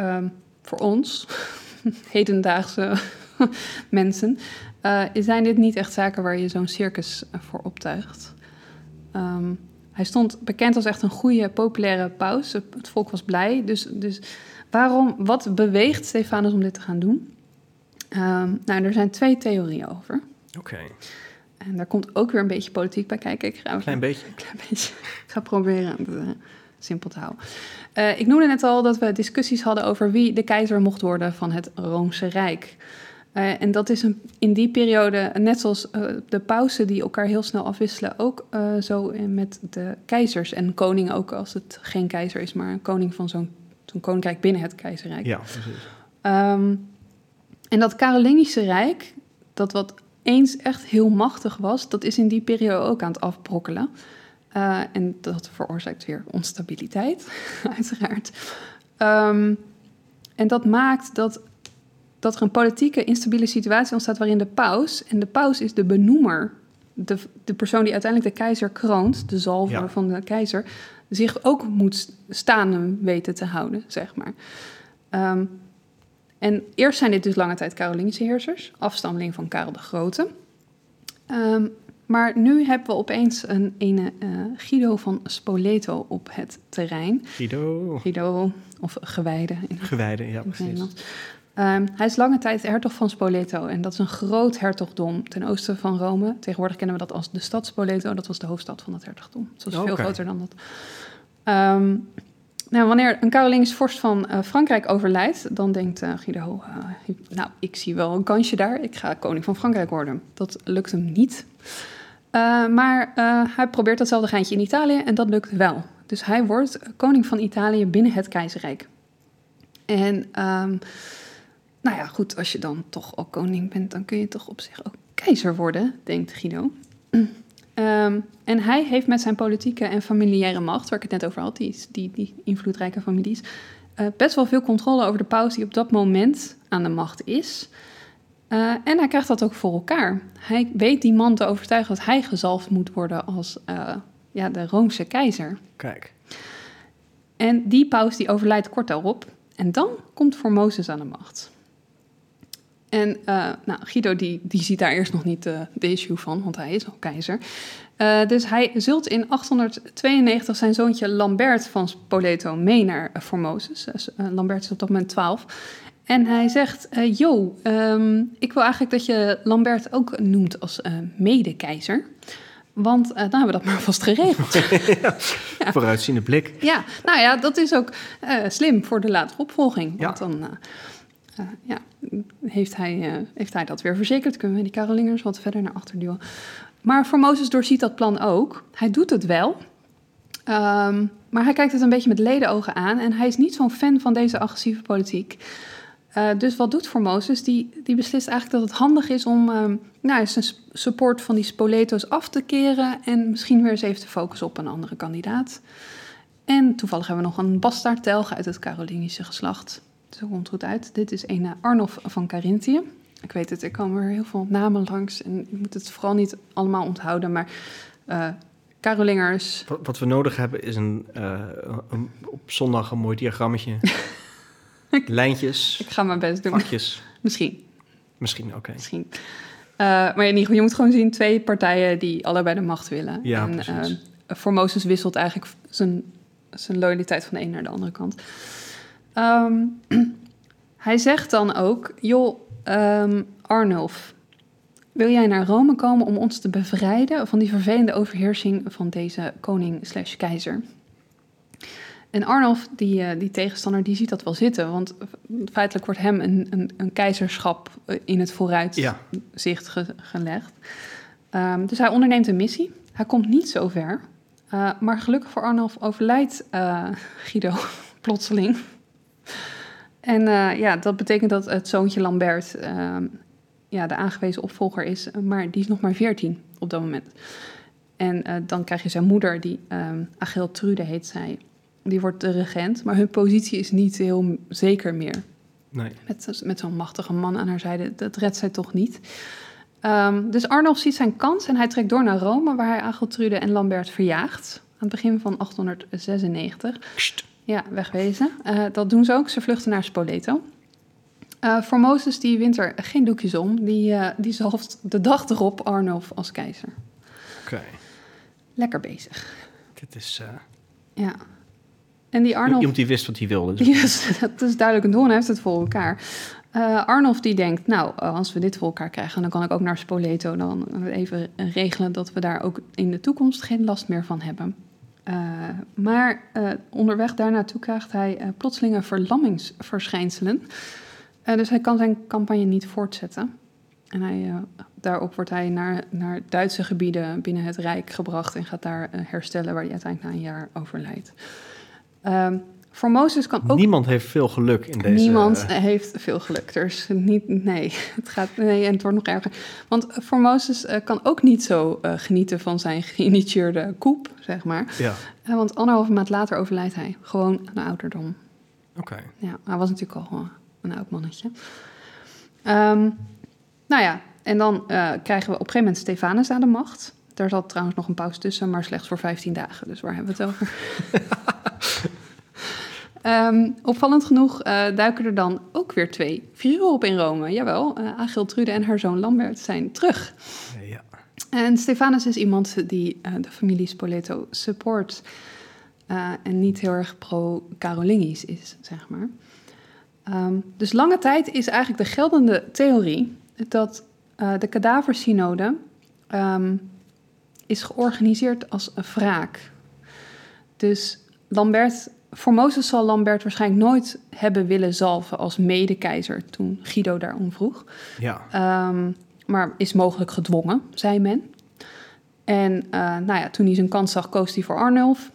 Uh, voor ons, hedendaagse mensen, uh, zijn dit niet echt zaken waar je zo'n circus voor optuigt. Um, hij stond bekend als echt een goede, populaire paus. Het volk was blij. Dus, dus waarom, wat beweegt Stefanus om dit te gaan doen? Um, nou, er zijn twee theorieën over. Oké. Okay. En daar komt ook weer een beetje politiek bij kijken. Ik ga klein beetje. Een klein beetje. Ik ga proberen het uh, simpel te houden. Uh, ik noemde net al dat we discussies hadden over wie de keizer mocht worden van het Roomse Rijk. Uh, en dat is een, in die periode, net zoals de pausen die elkaar heel snel afwisselen, ook zo met de keizers en koningen, ook als het geen keizer is, maar een koning van zo'n zo'n koninkrijk binnen het keizerrijk. Ja, precies. Um, en dat Carolingische Rijk, dat wat eens echt heel machtig was, dat is in die periode ook aan het afbrokkelen. Uh, en dat veroorzaakt weer onstabiliteit, uiteraard. Um, en dat maakt dat dat er een politieke instabiele situatie ontstaat waarin de paus, en de paus is de benoemer, de, de persoon die uiteindelijk de keizer kroont, de zalver ja. van de keizer, zich ook moet staan weten te houden, zeg maar. Um, en eerst zijn dit dus lange tijd Carolingische heersers, afstammeling van Karel de Grote. Um, maar nu hebben we opeens een ene uh, Guido van Spoleto op het terrein. Guido. Guido, of gewijde. In gewijde, ja, precies. Um, hij is lange tijd hertog van Spoleto en dat is een groot hertogdom ten oosten van Rome. Tegenwoordig kennen we dat als de stad Spoleto, dat was de hoofdstad van dat hertogdom. Het was okay. veel groter dan dat. Um, nou, wanneer een Carolingisch vorst van uh, Frankrijk overlijdt, dan denkt uh, Guido, uh, nou, ik zie wel een kansje daar, ik ga koning van Frankrijk worden. Dat lukt hem niet. Maar hij probeert datzelfde geintje in Italië en dat lukt wel. Dus hij wordt koning van Italië binnen het keizerrijk. En um, nou ja, goed, als je dan toch ook koning bent, dan kun je toch op zich ook keizer worden, denkt Guido. Um, en hij heeft met zijn politieke en familiaire macht, waar ik het net over had, die, die, die invloedrijke families, uh, best wel veel controle over de paus die op dat moment aan de macht is. Uh, en hij krijgt dat ook voor elkaar. Hij weet die man te overtuigen dat hij gezalfd moet worden als uh, ja, de Roomse keizer. Kijk. En die paus die overlijdt kort daarop. En dan komt Formosus aan de macht. En uh, nou, Guido die, die ziet daar eerst nog niet uh, de issue van, want hij is al keizer. Uh, dus hij zult in 892 zijn zoontje Lambert van Spoleto mee naar Formosus. Lambert is op dat moment 12. En hij zegt, eh yo, ehm, ik wil eigenlijk dat je Lambert ook noemt als eh mede-keizer. Want eh, dan hebben we dat maar vast geregeld. Vooruitziende blik. ja, nou ja, dat is ook eh, slim voor de latere opvolging. Ja. Want dan eh, eh, ja, heeft, hij, eh, heeft hij dat weer verzekerd. Kunnen we die Carolingers wat verder naar achter duwen. Maar Formosus doorziet dat plan ook. Hij doet het wel. Ehm, maar hij kijkt het een beetje met ledenogen aan. En hij is niet zo'n fan van deze agressieve politiek. Eh, dus wat doet Formosus? Die, die beslist eigenlijk dat het handig is om ehm, nou, zijn support van die Spoleto's af te keren. En misschien weer eens even te focussen op een andere kandidaat. En toevallig hebben we nog een bastaardtelg uit het Carolingische geslacht. Zo komt het goed uit. Dit is een Arnulf van Carinthië. Ik weet het, er komen weer heel veel namen langs. En je moet het vooral niet allemaal onthouden. Maar eh Carolingers, Wat, wat we nodig hebben is een, eh, een- op zondag een mooi diagrammetje. Lijntjes, ik ga mijn best doen. vakjes. Misschien. Misschien, oké. Misschien. Eh, maar je moet gewoon zien twee partijen die allebei de macht willen. Ja, en Formosus wisselt eigenlijk zijn, zijn loyaliteit van de een naar de andere kant. Ehm, hij zegt dan ook, joh, ehm, Arnulf, wil jij naar Rome komen om ons te bevrijden van die vervelende overheersing van deze koning slash keizer? En Arnulf, die, eh, die tegenstander, die ziet dat wel zitten. Want feitelijk wordt hem een, een, een keizerschap eh, in het vooruitzicht Ja, ge- gelegd. Ehm, dus hij onderneemt een missie. Hij komt niet zo ver. Eh, maar gelukkig voor Arnulf overlijdt Guido plotseling. En eh, ja, dat betekent dat het zoontje Lambert ehm, ja, de aangewezen opvolger is. Maar die is nog maar 14 op dat moment. En eh, dan krijg je zijn moeder, die ehm Agiltrude heet zij. Die wordt de regent, maar hun positie is niet heel zeker meer. nee. Met, met zo'n machtige man aan haar zijde, dat redt zij toch niet. Ehm, dus Arnulf ziet zijn kans en hij trekt door naar Rome, waar hij Agiltrude en Lambert verjaagt. Aan het begin van 896. Kst. Ja, wegwezen. Eh, dat doen ze ook. Ze vluchten naar Spoleto. Eh Formosus die wint er geen doekjes om. Die, eh die zalft de dag erop Arnulf als keizer. Oké. Lekker bezig. Dit is uh, Ja. En die Arnulf... iemand die wist wat hij wilde. dus- Yes, dat is duidelijk een doel. Hij heeft het voor elkaar. Eh Arnulf die denkt, nou, als we dit voor elkaar krijgen... dan kan ik ook naar Spoleto dan even regelen... dat we daar ook in de toekomst geen last meer van hebben. Eh, maar eh, onderweg daar naartoe krijgt hij uh, plotselinge verlammingsverschijnselen. Dus hij kan zijn campagne niet voortzetten. En hij, daarop wordt hij naar, naar Duitse gebieden binnen het Rijk gebracht... en gaat daar herstellen waar hij uiteindelijk na een jaar overlijdt. Um, Formosus kan ook... Niemand heeft veel geluk in deze... Niemand heeft veel geluk. Dus niet, nee, het gaat, nee, en het wordt nog erger. Want Formosus uh, kan ook niet zo uh, genieten van zijn geïnitieerde koep, zeg maar. Ja. Uh, want anderhalve maand later overlijdt hij. Gewoon aan ouderdom. Oké. Okay. Ja, hij was natuurlijk al een oud mannetje. Um, nou ja, en dan krijgen we op een gegeven moment Stefanus aan de macht. Daar zat trouwens nog een pauze tussen, maar slechts voor 15 dagen. Dus waar hebben we het over? Um, opvallend genoeg uh, duiken er dan ook weer twee figuren op in Rome. Jawel, uh, Agiltrude en haar zoon Lambert zijn terug. Ja. En Stefanus is iemand die uh, de familie Spoleto support. eh, en niet heel erg pro-Carolingisch is, zeg maar. Um, dus lange tijd is eigenlijk de geldende theorie dat de kadaversynode um, is georganiseerd als een wraak. Dus Lambert Formosus zal Lambert waarschijnlijk nooit hebben willen zalven als medekeizer toen Guido daarom vroeg. Ja. Um, maar is mogelijk gedwongen, zei men. En uh, nou ja, toen hij zijn kans zag, koos hij voor Arnulf.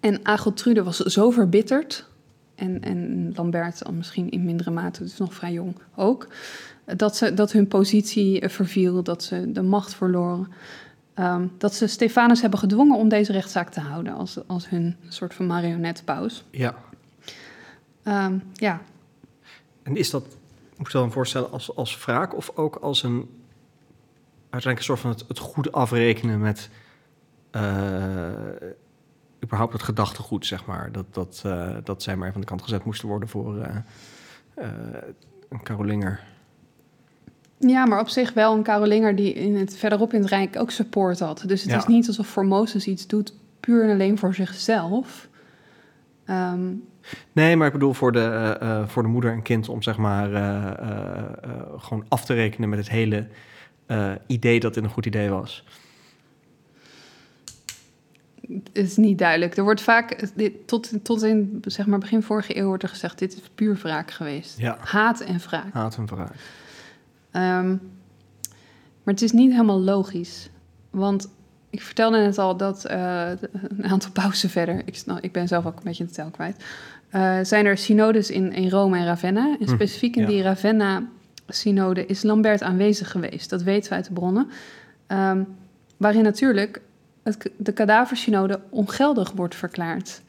En Agiltrude was zo verbitterd, en, en Lambert al misschien in mindere mate, dus nog vrij jong ook, dat, ze, dat hun positie verviel, dat ze de macht verloren. Um, dat ze Stefanus hebben gedwongen om deze rechtszaak te houden als, als hun soort van marionetpaus. Ja. Um, ja. En is dat, moet je dan voorstellen, als, als wraak of ook als een uiteindelijk een soort van het, het goed afrekenen met uh, überhaupt het gedachtegoed, zeg maar. Dat, dat, uh, dat zij maar van de kant gezet moesten worden voor uh, een Carolinger. Ja, maar op zich wel een Carolinger die in het, verderop in het Rijk ook support had. Dus het Ja. is niet alsof Formosus iets doet puur en alleen voor zichzelf. Um, Nee, maar ik bedoel voor de, eh, eh, voor de moeder en kind om zeg maar eh, gewoon af te rekenen met het hele idee dat dit een goed idee was. Het is niet duidelijk. Er wordt vaak, dit, tot, tot in zeg maar, begin vorige eeuw wordt er gezegd... dit is puur wraak geweest. Ja. Haat en wraak. Haat en wraak. Ehm, maar het is niet helemaal logisch. Want ik vertelde net al dat eh, een aantal pauzen verder... Ik, snap- ik ben zelf ook een beetje de tel kwijt... eh, zijn er synodes in, in Rome en Ravenna. En Hm, specifiek in die Ravenna-synode is Lambert aanwezig geweest. Dat weten we uit de bronnen. Ehm, waarin natuurlijk het, de kadaversynode ongeldig wordt verklaard.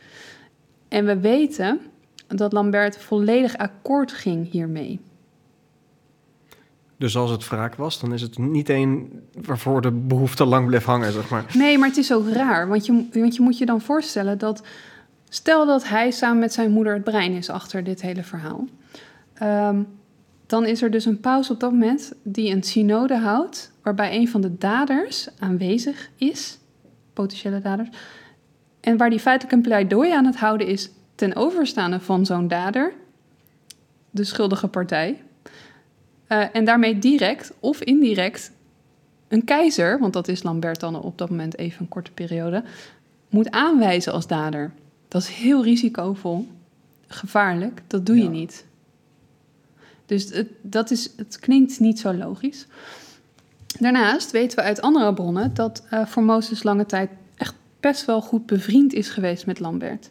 En we weten dat Lambert volledig akkoord ging hiermee. Dus als het wraak was, dan is het niet één waarvoor de behoefte lang bleef hangen, zeg maar. Nee, maar het is ook raar. Want je, want je moet je dan voorstellen dat. Stel dat hij samen met zijn moeder het brein is achter dit hele verhaal. Ehm, dan is er dus een paus op dat moment die een synode houdt. waarbij een van de daders aanwezig is, potentiële daders. En waar die feitelijk een pleidooi aan het houden is ten overstaande van zo'n dader, de schuldige partij. Eh, en daarmee direct of indirect een keizer, want dat is Lambert dan op dat moment even een korte periode, moet aanwijzen als dader. Dat is heel risicovol, gevaarlijk, dat doe je niet. Dus het, dat is, het klinkt niet zo logisch. Daarnaast weten we uit andere bronnen dat eh Formosus lange tijd echt best wel goed bevriend is geweest met Lambert.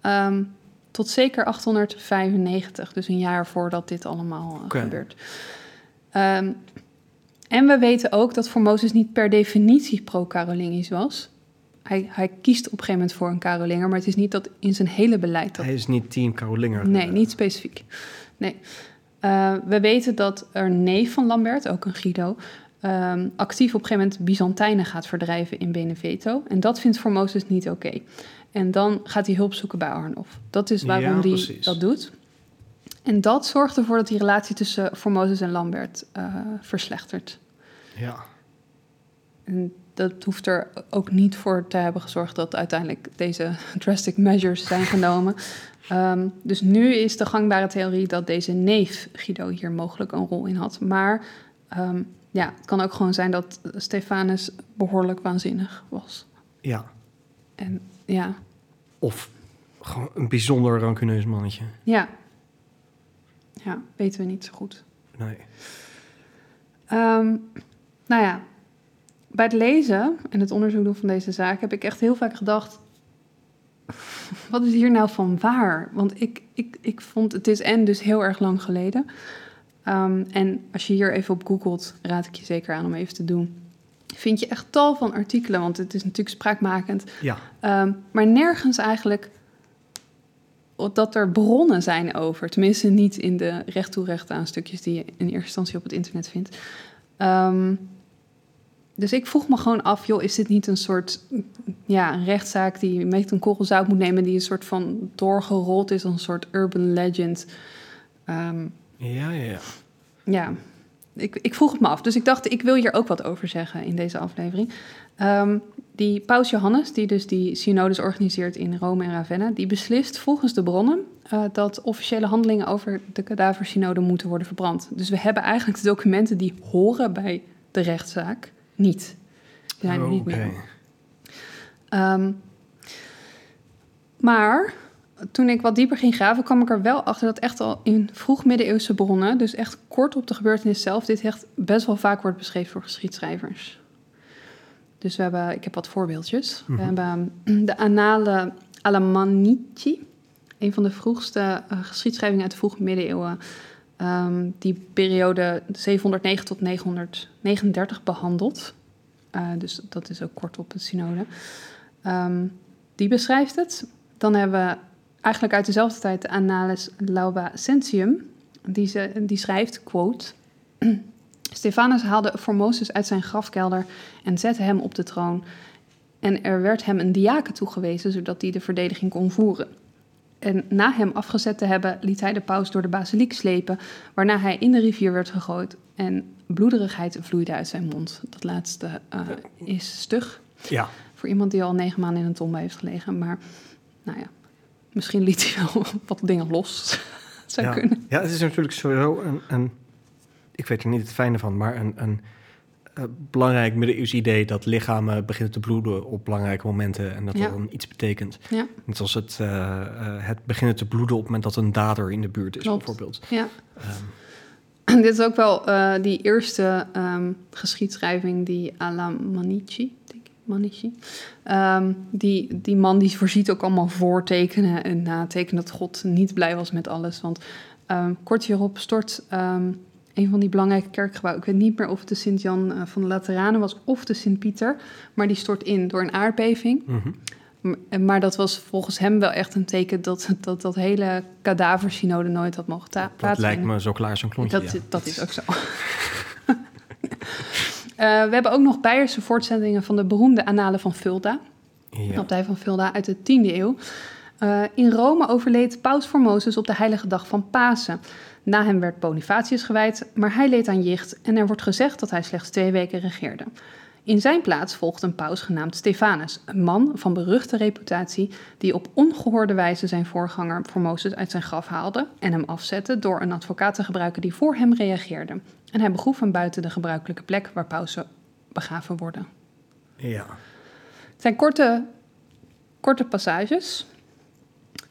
Ehm, tot zeker 895, dus een jaar voordat dit allemaal eh, gebeurt. Ehm, en we weten ook dat Formosus niet per definitie pro-Carolingisch was. Hij, hij kiest op een gegeven moment voor een Carolinger, maar het is niet dat in zijn hele beleid dat Hij is niet team Carolinger. Nee, niet specifiek. Nee. Eh, we weten dat er neef van Lambert, ook een Guido, ehm, actief op een gegeven moment Byzantijnen gaat verdrijven in Beneveto. En dat vindt Formosus niet oké. En dan gaat hij hulp zoeken bij Arnulf. Dat is waarom hij dat doet. En dat zorgt ervoor dat die relatie tussen Formosus en Lambert eh, verslechtert. Ja. En dat hoeft er ook niet voor te hebben gezorgd dat uiteindelijk deze drastic measures zijn genomen. Ehm, dus nu is de gangbare theorie dat deze neef Guido hier mogelijk een rol in had. Maar ehm, ja, het kan ook gewoon zijn dat Stefanus behoorlijk waanzinnig was. ja. En ja, Of gewoon een bijzonder rancuneus mannetje. ja. Ja, weten we niet zo goed. Nee. Ehm, nou ja, bij het lezen en het onderzoek doen van deze zaak heb ik echt heel vaak gedacht: wat is hier nou van waar? Want ik, ik, ik vond het is en dus heel erg lang geleden. Ehm, en als je hier even op googelt, raad ik je zeker aan om even te doen. Vind je echt tal van artikelen, want het is natuurlijk spraakmakend. Ja. Ehm, maar nergens eigenlijk dat er bronnen zijn over. Tenminste, niet in de recht toe recht aan stukjes die je in eerste instantie op het internet vindt. Ehm, dus ik vroeg me gewoon af, joh, is dit niet een soort ja, een rechtszaak die je met een korrel zout moet nemen, die een soort van doorgerold is als een soort urban legend? Ehm, Ja, ja, ja. ja, ik, ik vroeg het me af. Dus ik dacht, ik wil hier ook wat over zeggen in deze aflevering. Ehm, die paus Johannes, die dus die synodes organiseert in Rome en Ravenna... die beslist volgens de bronnen eh, dat officiële handelingen over de kadaversynode moeten worden verbrand. Dus we hebben eigenlijk de documenten die horen bij de rechtszaak niet. Die zijn er niet meer. Ehm, maar toen ik wat dieper ging graven, kwam ik er wel achter dat echt al in vroeg middeleeuwse bronnen, dus echt kort op de gebeurtenis zelf, dit echt best wel vaak wordt beschreven door geschiedschrijvers. Dus we hebben, ik heb wat voorbeeldjes. Mhm. We hebben um, de Annale Alamannici, een van de vroegste eh, geschiedschrijvingen uit de vroege middeleeuwen, ehm, die periode 709 tot 939 behandelt. Eh, dus dat is ook kort op het synode. Ehm, die beschrijft het. Dan hebben we eigenlijk uit dezelfde tijd de Annales Laubacentium. Die, ze, die schrijft, quote... Stefanus haalde Formosus uit zijn grafkelder en zette hem op de troon. En er werd hem een diaken toegewezen, zodat hij de verdediging kon voeren. En na hem afgezet te hebben, liet hij de paus door de basiliek slepen, waarna hij in de rivier werd gegooid en bloederigheid vloeide uit zijn mond. Dat laatste eh, is stug Ja. voor iemand die al negen maanden in een tombe heeft gelegen. Maar nou ja, Misschien liet hij wel wat dingen los. Zou ja. kunnen. Ja, het is natuurlijk sowieso een, een ik weet er niet het fijne van, maar een, een, eh, belangrijk middeleeuws idee dat lichamen beginnen te bloeden op belangrijke momenten en dat Ja. dat dan iets betekent. Ja. Net zoals het, eh, eh, het beginnen te bloeden op het moment dat een dader in de buurt is, Klopt. bijvoorbeeld. Ja. Ehm, Dit is ook wel die eerste ehm, geschiedschrijving die Ala Manici. Ehm, die, die man die voorziet ook allemaal voortekenen en natekenen dat God niet blij was met alles. Want ehm, kort hierop stort ehm, een van die belangrijke kerkgebouwen. Ik weet niet meer of het de Sint-Jan eh, van de Lateranen was of de Sint-Pieter. Maar die stort in door een aardbeving. mhm. M- Maar dat was volgens hem wel echt een teken dat dat, dat hele kadaversynode nooit had mogen ta- Dat plaatsvinden. lijkt me zo klaar zo'n klontje. Dat, ja. dat is ook zo. Eh, we hebben ook nog Beierse voortzettingen van de beroemde Annalen van Fulda. Ja. Abdij van Fulda uit de 10e eeuw. Eh, in Rome overleed Paus Formosus op de heilige dag van Pasen. Na hem werd Bonifatius gewijd, maar hij leed aan jicht en er wordt gezegd dat hij slechts twee weken regeerde. In zijn plaats volgde een paus genaamd Stefanus, een man van beruchte reputatie die op ongehoorde wijze zijn voorganger Formosus uit zijn graf haalde en hem afzette door een advocaat te gebruiken die voor hem reageerde. En hij begroef hem buiten de gebruikelijke plek waar pausen begraven worden. ja. Het zijn korte, korte passages.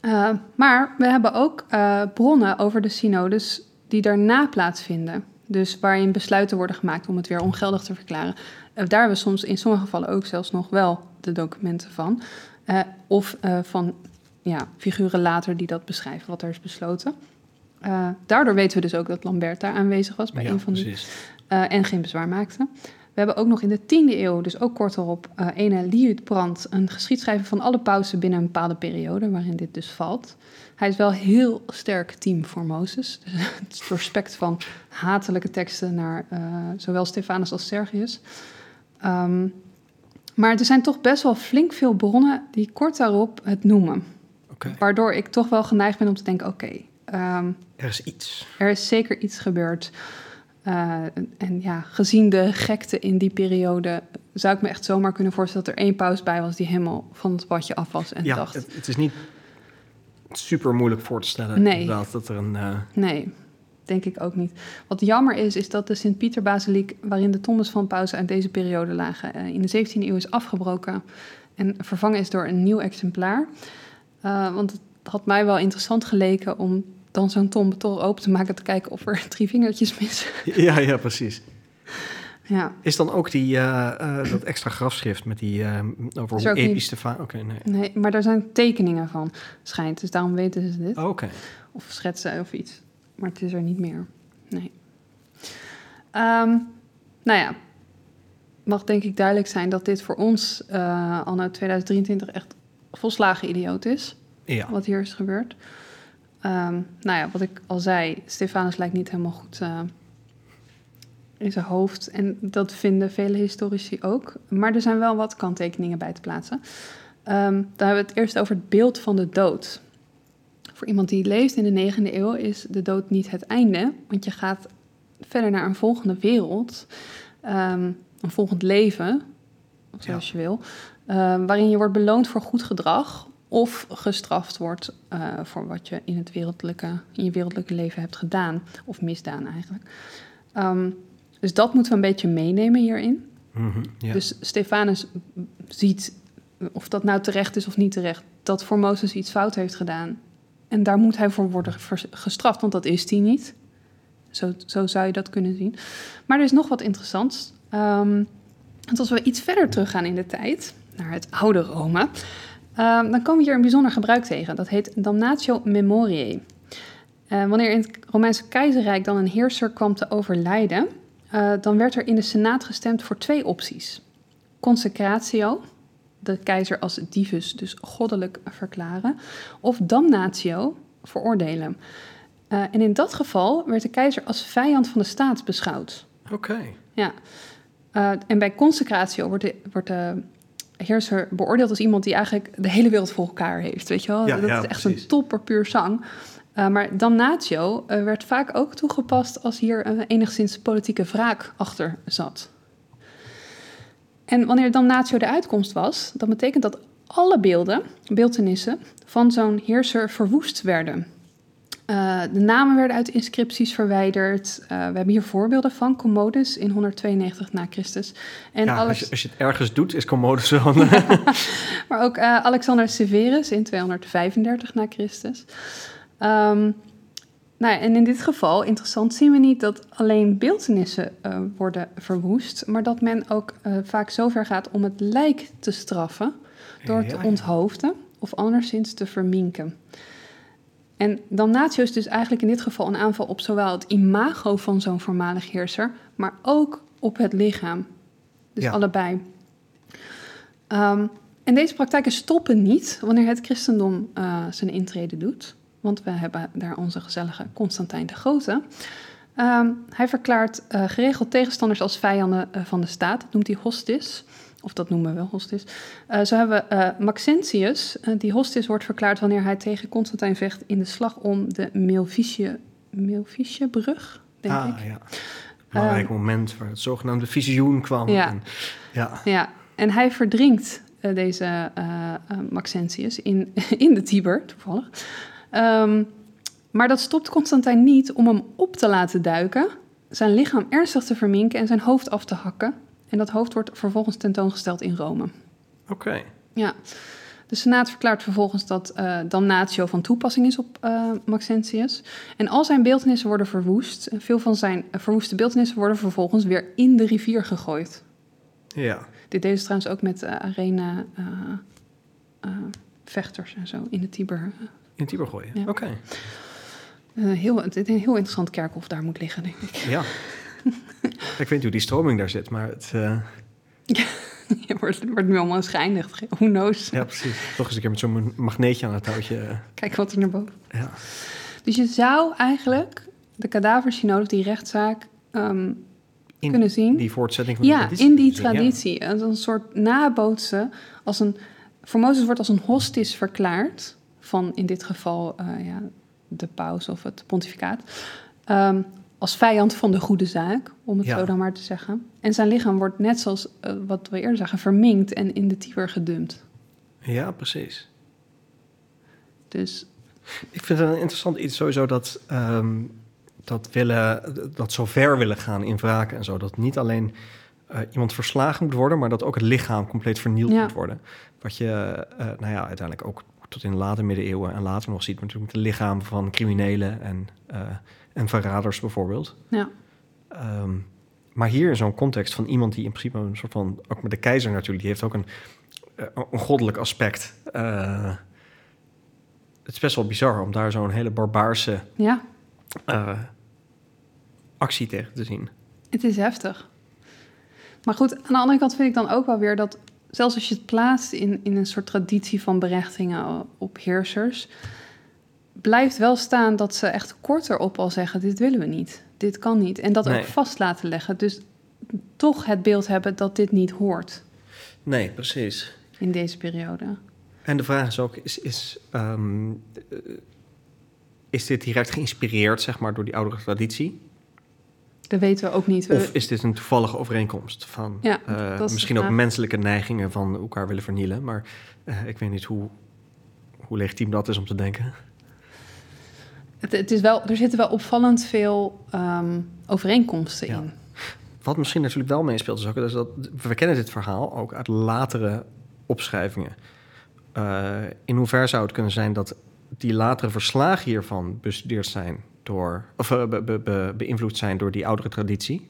Uh, maar we hebben ook uh, bronnen over de synodes die daarna plaatsvinden. Dus waarin besluiten worden gemaakt om het weer ongeldig te verklaren. Uh, daar hebben we soms in sommige gevallen ook zelfs nog wel de documenten van. Of van ja, figuren later die dat beschrijven, wat er is besloten. Uh, daardoor weten we dus ook dat Lambert daar aanwezig was bij ja, een van die. precies. Uh, en geen bezwaar maakte. We hebben ook nog in de 10e eeuw, dus ook kort erop, uh, ene Liutprand, een geschiedschrijver van alle pausen binnen een bepaalde periode, waarin dit dus valt. Hij is wel heel sterk team voor Mozes. Dus het respect van hatelijke teksten naar uh, zowel Stefanus als Sergius. Um, maar er zijn toch best wel flink veel bronnen die kort daarop het noemen. Okay. Waardoor ik toch wel geneigd ben om te denken, oké, okay, um, er is iets. Er is zeker iets gebeurd. Uh, en ja, gezien de gekte in die periode, zou ik me echt zomaar kunnen voorstellen dat er één paus bij was die helemaal van het padje af was en ja, dacht. Het, het is niet super moeilijk voor te stellen. Nee. Dat, dat er een. Uh... Nee, denk ik ook niet. Wat jammer is, is dat de Sint-Pieter-basiliek, waarin de tombes van pausen uit deze periode lagen, uh, in de 17e eeuw is afgebroken en vervangen is door een nieuw exemplaar. Want het had mij wel interessant geleken om dan zo'n tombe toch open te maken... te kijken of er drie vingertjes missen. Ja, ja, precies. Ja. Is dan ook die, uh, uh, dat extra grafschrift met die uh, over hoe episch Stefan... Oké, okay, nee. Nee, maar daar zijn tekeningen van, schijnt. Dus daarom weten ze dit. Oh, Oké. Okay. Of schetsen of iets. Maar het is er niet meer. Nee. Um, nou ja, mag denk ik duidelijk zijn dat dit voor ons anno 2023 echt volslagen idioot is. Ja. Wat hier is gebeurd. Um, nou ja, wat ik al zei, Stefanus lijkt niet helemaal goed uh, in zijn hoofd. En dat vinden vele historici ook. Maar er zijn wel wat kanttekeningen bij te plaatsen. Um, dan hebben we het eerst over het beeld van de dood. Voor iemand die leest in de 9e eeuw is de dood niet het einde. Want je gaat verder naar een volgende wereld. Um, een volgend leven, zoals ja. je wil. waarin je wordt beloond voor goed gedrag of gestraft wordt uh, voor wat je in, het wereldlijke, in je wereldlijke leven hebt gedaan. Of misdaan eigenlijk. Um, dus dat moeten we een beetje meenemen hierin. Mm -hmm, ja. Dus Stefanus ziet, of dat nou terecht is of niet terecht... dat Formosus iets fout heeft gedaan. En daar moet hij voor worden gestraft, want dat is hij niet. Zo, zo zou je dat kunnen zien. Maar er is nog wat interessants. Um, want als we iets verder teruggaan in de tijd, naar het oude Rome... Uh, dan komen we hier een bijzonder gebruik tegen. Dat heet damnatio memoriae. Uh, wanneer in het Romeinse keizerrijk dan een heerser kwam te overlijden... Uh, dan werd er in de senaat gestemd voor twee opties. Consecratio, de keizer als divus, dus goddelijk verklaren... of damnatio, veroordelen. en in dat geval werd de keizer als vijand van de staat beschouwd. Oké. Okay. Ja. en bij consecratio wordt de, wordt de heerser beoordeeld als iemand die eigenlijk de hele wereld voor elkaar heeft. Weet je wel? Ja, dat ja, is echt precies. een topper puur zang. Uh, maar damnatio uh, werd vaak ook toegepast als hier uh, enigszins politieke wraak achter zat. En wanneer damnatio de uitkomst was, dat betekent dat alle beelden, beeldenissen van zo'n heerser verwoest werden. Uh, de namen werden uit inscripties verwijderd. Uh, we hebben hier voorbeelden van Commodus in 192 na Christus. En ja, Alex... als, je, als, je, het ergens doet, is Commodus wel. maar ook uh, Alexander Severus in 235 na Christus. Um, nou ja, en in dit geval, interessant, zien we niet dat alleen beeldenissen worden verwoest, maar dat men ook vaak zover gaat om het lijk te straffen door te onthoofden of anderszins te verminken. En damnatio is dus eigenlijk in dit geval een aanval op zowel het imago van zo'n voormalig heerser, maar ook op het lichaam. Dus allebei. Um, en deze praktijken stoppen niet wanneer het christendom uh, zijn intrede doet. Want we hebben daar onze gezellige Constantijn de Grote. Um, hij verklaart uh, geregeld tegenstanders als vijanden uh, van de staat. Dat noemt hij hostis of dat noemen we wel hostis. Uh, zo hebben we uh, Maxentius, uh, die hostis wordt verklaard wanneer hij tegen Constantijn vecht in de slag om de Milvisie-brug, denk ah, ik. ja. Belangrijk moment waar het zogenaamde visioen kwam. Ja, en, ja. ja. en hij verdrinkt deze Maxentius in, in de Tiber, toevallig. Um, maar dat stopt Constantijn niet om hem op te laten duiken, zijn lichaam ernstig te verminken en zijn hoofd af te hakken en dat hoofd wordt vervolgens tentoongesteld in Rome. Oké. Ja. De Senaat verklaart vervolgens dat uh, damnatio van toepassing is op uh, Maxentius. En al zijn beeldenissen worden verwoest. Veel van zijn uh, verwoeste beeldenissen worden vervolgens weer in de rivier gegooid. Ja. Dit deden ze trouwens ook met arena vechters en zo in de Tiber. In de Tiber gooien, ja. oké. heel, het is een heel interessant kerkhof daar moet liggen, denk ik. Ja. ik weet niet hoe die stroming daar zit, maar het... Uh... Ja, het wordt, wordt nu allemaal schijnig. Who knows? Ja, precies. Toch eens een keer met zo'n magneetje aan het touwtje. Eh. Kijk wat er naar boven. Ja. Dus je zou eigenlijk de kadaversynode, die rechtszaak, um, in kunnen zien. die voortzetting van ja, die traditie. in die traditie. Ja. Een soort nabootsen. Als een, voor Mozes wordt als een hostis verklaard. Van in dit geval uh, ja, de paus of het pontificaat. Um, als vijand van de goede zaak, om het zo dan maar te zeggen. En zijn lichaam wordt net zoals uh, wat we eerder zagen, verminkt en in de Tiber gedumpt. Ja, precies. Dus. Ik vind het een interessant iets sowieso dat, um, dat, willen, dat zo ver willen gaan in wraken en zo. Dat niet alleen uh, iemand verslagen moet worden, maar dat ook het lichaam compleet vernield ja. moet worden. Wat je, uh, nou ja, uiteindelijk ook tot in de late middeleeuwen en later nog ziet, natuurlijk met de lichaam van criminelen en en verraders bijvoorbeeld. Ja. Um, maar hier in zo'n context van iemand die in principe een soort van, ook met de keizer natuurlijk, die heeft ook een, uh, een goddelijk aspect. Uh, het is best wel bizar om daar zo'n hele barbaarse ja. uh, actie tegen te zien. Het is heftig. Maar goed, aan de andere kant vind ik dan ook wel weer dat, zelfs als je het plaatst in, in een soort traditie van berechtingen op heersers, blijft wel staan dat ze echt korter op al zeggen: dit willen we niet, dit kan niet. En dat nee. ook vast laten leggen. Dus toch het beeld hebben dat dit niet hoort. Nee, precies. In deze periode. En de vraag is ook: is, is, um, is dit direct geïnspireerd, zeg maar, door die oudere traditie? Dat weten we ook niet. We... Of is dit een toevallige overeenkomst van ja, uh, misschien ook menselijke neigingen van elkaar willen vernielen? Maar uh, ik weet niet hoe, hoe legitiem dat is om te denken. Het, het, is wel, er zitten wel opvallend veel um, overeenkomsten ja. in. Wat misschien natuurlijk wel meespeelt, is ook is dat we kennen dit verhaal ook uit latere opschrijvingen. Uh, in hoeverre zou het kunnen zijn dat die latere verslagen hiervan bestudeerd zijn door, of uh, be, be, be, beïnvloed zijn door die oudere traditie,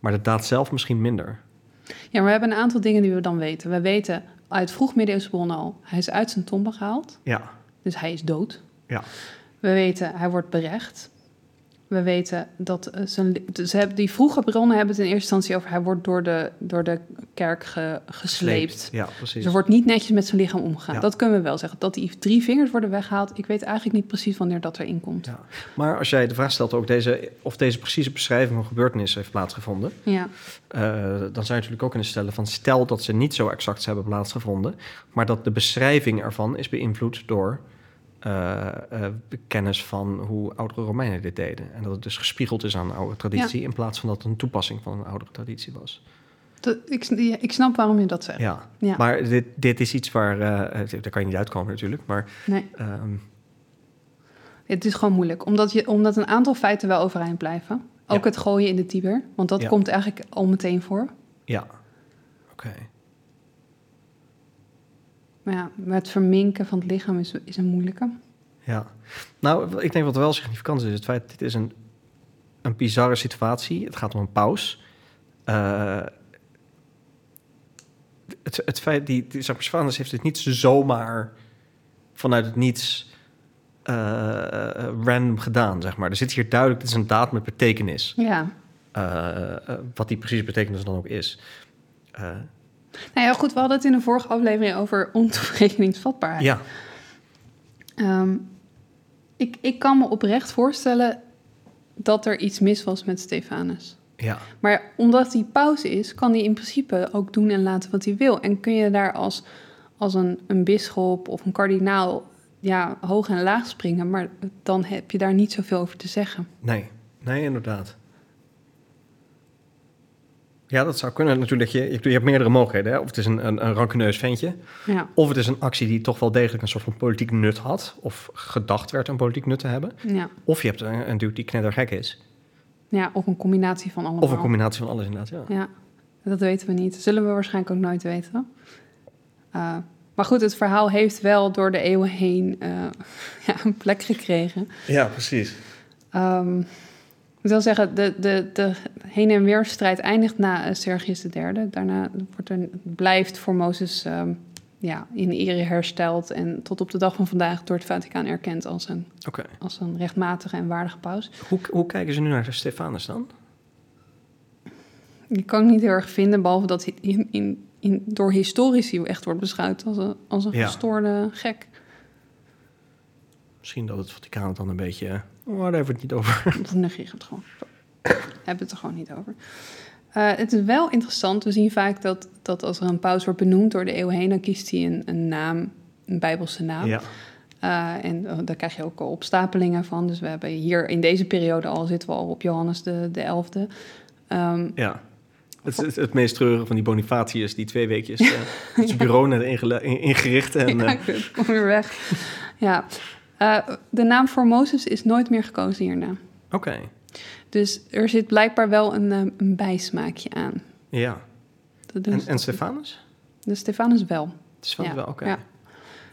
maar de daad zelf misschien minder? Ja, maar we hebben een aantal dingen die we dan weten. We weten uit vroeg middeleeuwse bronnen al, hij is uit zijn tombe gehaald. Ja. Dus hij is dood. Ja. We weten, hij wordt berecht. We weten dat zijn, ze hebben, die vroege bronnen hebben het in eerste instantie over... hij wordt door de, door de kerk ge, gesleept. Sleept. Ja, precies. Dus er wordt niet netjes met zijn lichaam omgegaan. Ja. Dat kunnen we wel zeggen. Dat die drie vingers worden weggehaald... ik weet eigenlijk niet precies wanneer dat erin komt. Ja. Maar als jij de vraag stelt ook deze, of deze precieze beschrijving van gebeurtenis heeft plaatsgevonden... Ja. Uh, dan zou je natuurlijk ook kunnen stellen van... stel dat ze niet zo exact hebben plaatsgevonden... maar dat de beschrijving ervan is beïnvloed door... Uh, uh, kennis van hoe oudere Romeinen dit deden. En dat het dus gespiegeld is aan een oude traditie... Ja. in plaats van dat het een toepassing van een oudere traditie was. Dat, ik, snap waarom je dat zegt. Ja, Ja. maar dit, dit is iets waar... eh, eh, daar kan je niet uitkomen natuurlijk, maar... Nee, ehm, het is gewoon moeilijk. Omdat, je, omdat een aantal feiten wel overeind blijven. Ook Ja. het gooien in de Tiber. Want dat komt eigenlijk al meteen voor. ja, oké. Maar ja, het verminken van het lichaam is, is een moeilijke. Ja. Nou, ik denk wat wel significant is, het feit dat dit is een, een bizarre situatie. Het gaat om een paus. Eh, het, het feit, die, die heeft het niet zomaar vanuit het niets eh, random gedaan, zeg maar. Er zit hier duidelijk, dit is een daad met betekenis. Ja. Eh, eh, wat die precies betekenis dan ook is. Nou ja, goed, we hadden het in de vorige aflevering over ontoerekeningsvatbaarheid. ja, Ehm, ik, ik kan me oprecht voorstellen dat er iets mis was met Stefanus. ja, Maar omdat hij pauze is, kan hij in principe ook doen en laten wat hij wil. En kun je daar als, als een, een bisschop of een kardinaal ja, hoog en laag springen, maar dan heb je daar niet zoveel over te zeggen. nee, nee, inderdaad. Ja, dat zou kunnen natuurlijk. Je, je, hebt meerdere mogelijkheden. Hè? Of het is een, een, een rankeneus ventje. Ja, Of het is een actie die toch wel degelijk een soort van politiek nut had. Of gedacht werd een politiek nut te hebben. ja, Of je hebt een, een dude die knettergek is. ja, of een combinatie van allemaal. Of een combinatie van alles inderdaad, ja. Ja, dat weten we niet. Zullen we waarschijnlijk ook nooit weten. Uh, maar goed, het verhaal heeft wel door de eeuwen heen uh, ja, een plek gekregen. Ja, precies. Um, ik wil zeggen, de, de, de heen- en weerstrijd eindigt na uh, Sergius III. Daarna wordt er, blijft Formosus um, ja, in ere hersteld... en tot op de dag van vandaag door het Vaticaan erkend als een, okay. als een rechtmatige en waardige paus. Hoe, hoe kijken ze nu naar Stefanus dan? Die kan ik niet heel erg vinden, behalve dat hij in, in, in, door historici echt wordt beschouwd als een, als een Ja. gestoorde gek. Misschien dat het Vaticaan het dan een beetje... Oh, daar hebben we het niet over. Of negeer het gewoon. Hebben het er gewoon niet over. Uh, het is wel interessant. We zien vaak dat, dat als er een paus wordt benoemd door de eeuw heen... dan kiest hij een, een naam, een bijbelse naam. Ja, Uh, en uh, daar krijg je ook opstapelingen van. Dus we hebben hier in deze periode al... zitten we al op Johannes de, de 11e. Um, ja. Het, het, het meest treurige van die Bonifatius, die twee weekjes uh, het ja. bureau net ingericht. En, ja, kom weer weg. ja, uh, de naam Formosus is nooit meer gekozen hierna. Oké. Okay. Dus er zit blijkbaar wel een, um, een bijsmaakje aan. Ja. Dus en, en Stefanus? De Stefanus wel. Stefanus ja. wel, oké. Okay. Ja.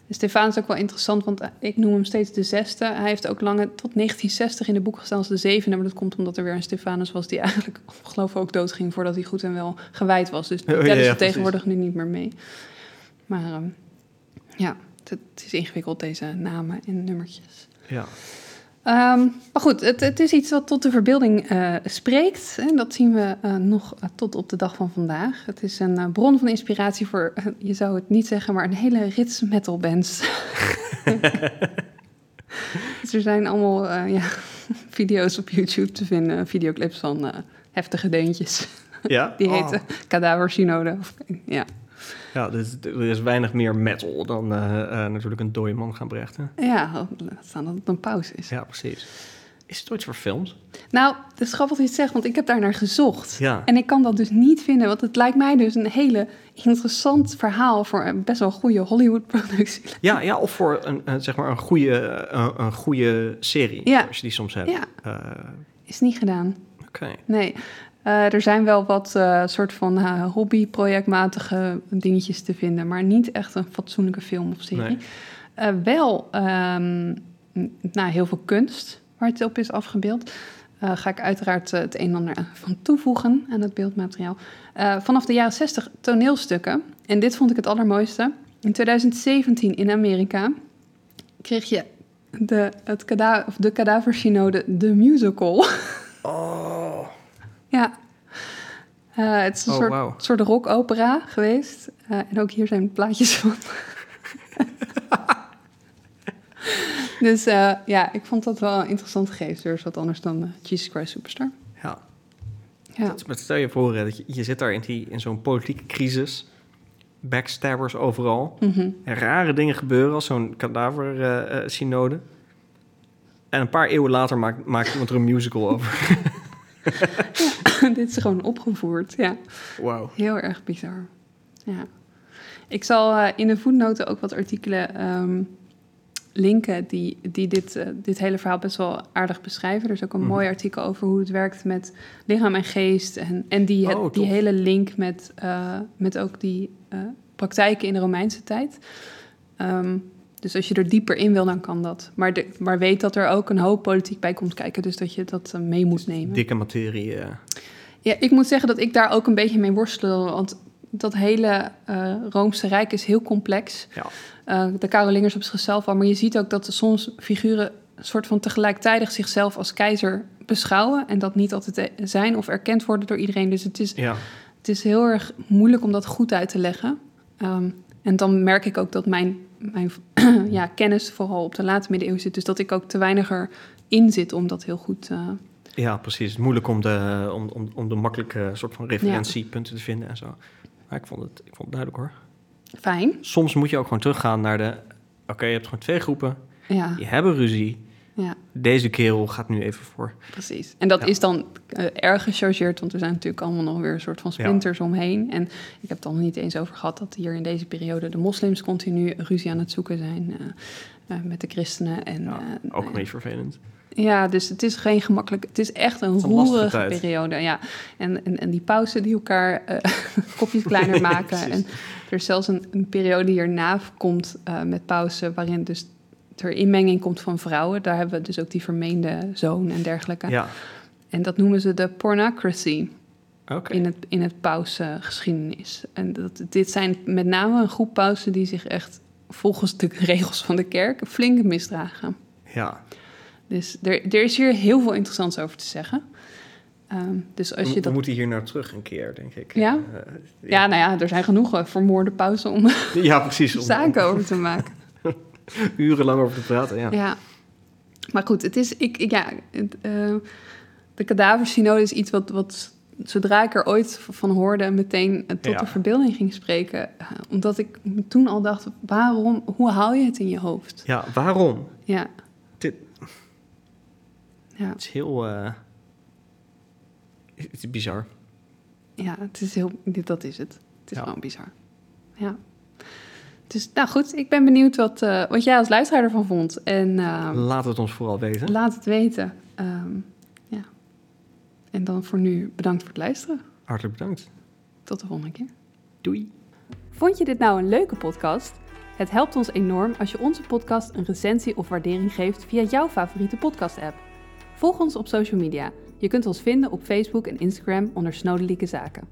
De Stefanus is ook wel interessant, want uh, ik noem hem steeds de zesde. Hij heeft ook lange tot 1960 in de boek gestaan als de zevende. Maar dat komt omdat er weer een Stefanus was die eigenlijk, geloof ik, ook doodging voordat hij goed en wel gewijd was. Dus oh, ja, ze ja, tegenwoordig nu niet meer mee. Maar um, ja, het, is ingewikkeld, deze namen en nummertjes. Ja. Um, maar goed, het, het, is iets wat tot de verbeelding uh, spreekt. En dat zien we uh, nog uh, tot op de dag van vandaag. Het is een bron van inspiratie voor, je zou het niet zeggen, maar een hele rits metal bands. dus er zijn allemaal ja, video's op YouTube te vinden, videoclips van heftige deuntjes. Ja? Die heten oh. Cadaver-synode. Ja. Ja, dus er is weinig meer metal dan uh, uh, natuurlijk een dode man gaan brengen. Ja, laat staan dat het een pauze is. Ja, precies. Is het ooit verfilmd? Nou, het is grappig dat je het zegt, want ik heb daar naar gezocht. Ja. En ik kan dat dus niet vinden, want het lijkt mij dus een hele interessant verhaal voor een best wel goede Hollywood-productie. Ja, ja, of voor een, een, zeg maar een goede, een, een goede serie, ja. als je die soms hebt. Ja. Uh, is niet gedaan. Oké. Okay. Nee. Uh, er zijn wel wat uh, soort van uh, hobby-projectmatige dingetjes te vinden, maar niet echt een fatsoenlijke film of serie. Nee. wel um, nou, heel veel kunst waar het op is afgebeeld. ga ik uiteraard het een en ander van toevoegen aan het beeldmateriaal. vanaf de jaren 60 toneelstukken. En dit vond ik het allermooiste. In 2017 in Amerika kreeg je de, het kada of de Cadaver-synode, de musical. Oh. Ja. Uh, het is een oh, soort, wow. soort rockopera geweest. Uh, en ook hier zijn plaatjes van. dus uh, ja, ik vond dat wel een interessant geest. Dus wat anders dan Jesus Christ Superstar. Ja. ja. Dat, maar stel je voor dat je, je zit daar in, die, in zo'n politieke crisis. Backstabbers overal. Mm -hmm. En rare dingen gebeuren als zo'n kadaver-synode. en een paar eeuwen later maakt, maakt iemand er een musical over. ja. dit is gewoon opgevoerd, ja. Wauw. Heel erg bizar. Ja. Ik zal eh, in de voetnoten ook wat artikelen ehm, linken die, die dit, eh, dit hele verhaal best wel aardig beschrijven. Er is ook een Mhm. mooi artikel over hoe het werkt met lichaam en geest. En, en die, het- Oh, die hele link met, eh, met ook die praktijken in de Romeinse tijd. Ehm, dus als je er dieper in wil, dan kan dat. Maar, de, maar weet dat er ook een hoop politiek bij komt kijken. Dus dat je dat eh, mee moet nemen. Dikke materie. eh. Ja, ik moet zeggen dat ik daar ook een beetje mee worstel. Want dat hele eh Roomse Rijk is heel complex. Ja. Eh, de Carolingers op zichzelf al. Maar je ziet ook dat er soms figuren soort van tegelijkertijd zichzelf als keizer beschouwen. En dat niet altijd zijn of erkend worden door iedereen. Dus het is, ja. het is heel erg moeilijk om dat goed uit te leggen. Ehm, en dan merk ik ook dat mijn, mijn ja, kennis vooral op de late middeleeuwen zit. Dus dat ik ook te weinig erin zit om dat heel goed... eh, ja, precies. Het is moeilijk om de, om, om, om de makkelijke soort van referentiepunten te vinden en zo. Maar ik vond het, ik vond het duidelijk hoor. fijn. Soms moet je ook gewoon teruggaan naar de... Oké, je hebt gewoon twee groepen. Ja, Die hebben ruzie. Ja. Deze kerel gaat nu even voor. Precies. En dat Ja. is dan eh, erg gechargeerd, want er zijn natuurlijk allemaal nog weer een soort van splinters omheen. En ik heb het dan niet eens over gehad dat hier in deze periode de moslims continu ruzie aan het zoeken zijn eh, eh, met de christenen. En, ook een beetje vervelend. ja, dus het is geen gemakkelijk. Het is echt een is een lastige roerige periode. Ja. En, en, en die pauzen die elkaar kopjes kleiner maken. En er is zelfs een, een periode hierna komt met pauzen waarin dus er inmenging komt van vrouwen. Daar hebben we dus ook die vermeende zoon en dergelijke. Ja, En dat noemen ze de pornocracy in het, in het pausgeschiedenis. En dat, dit zijn met name een groep pausen die zich echt volgens de regels van de kerk flink misdragen. Ja. Dus er, er is hier heel veel interessants over te zeggen. Ehm, dus als je we dat... moeten hier naar terug een keer, denk ik. Ja? Eh, Ja, nou ja, er zijn genoeg eh, vermoorde pauzen om ja precies. Om, zaken over te maken. urenlang over te praten, ja. Ja. Maar goed, het is... Ik, ik- ja, het, eh, de kadaversynode is iets wat, wat... Zodra ik er ooit van hoorde, meteen eh, tot Ja. de verbeelding ging spreken. Eh, omdat ik toen al dacht, waarom... Hoe haal je het in je hoofd? Ja, waarom? Ja. Dit- Ja, Het is heel... eh, het is bizar. ja, het is heel... Dit, dat is het. Het is Ja. gewoon bizar. Ja. Dus, nou goed, ik ben benieuwd wat, eh, wat jij als luisteraar ervan vond. En... ehm, Laat het ons vooral weten. Laat het weten. Ehm, ja. En dan voor nu bedankt voor het luisteren. Hartelijk bedankt. Tot de volgende keer. Doei. Vond je dit nou een leuke podcast? Het helpt ons enorm als je onze podcast een recensie of waardering geeft via jouw favoriete podcast-app. Volg ons op social media. Je kunt ons vinden op Facebook en Instagram onder Snodelijke Zaken.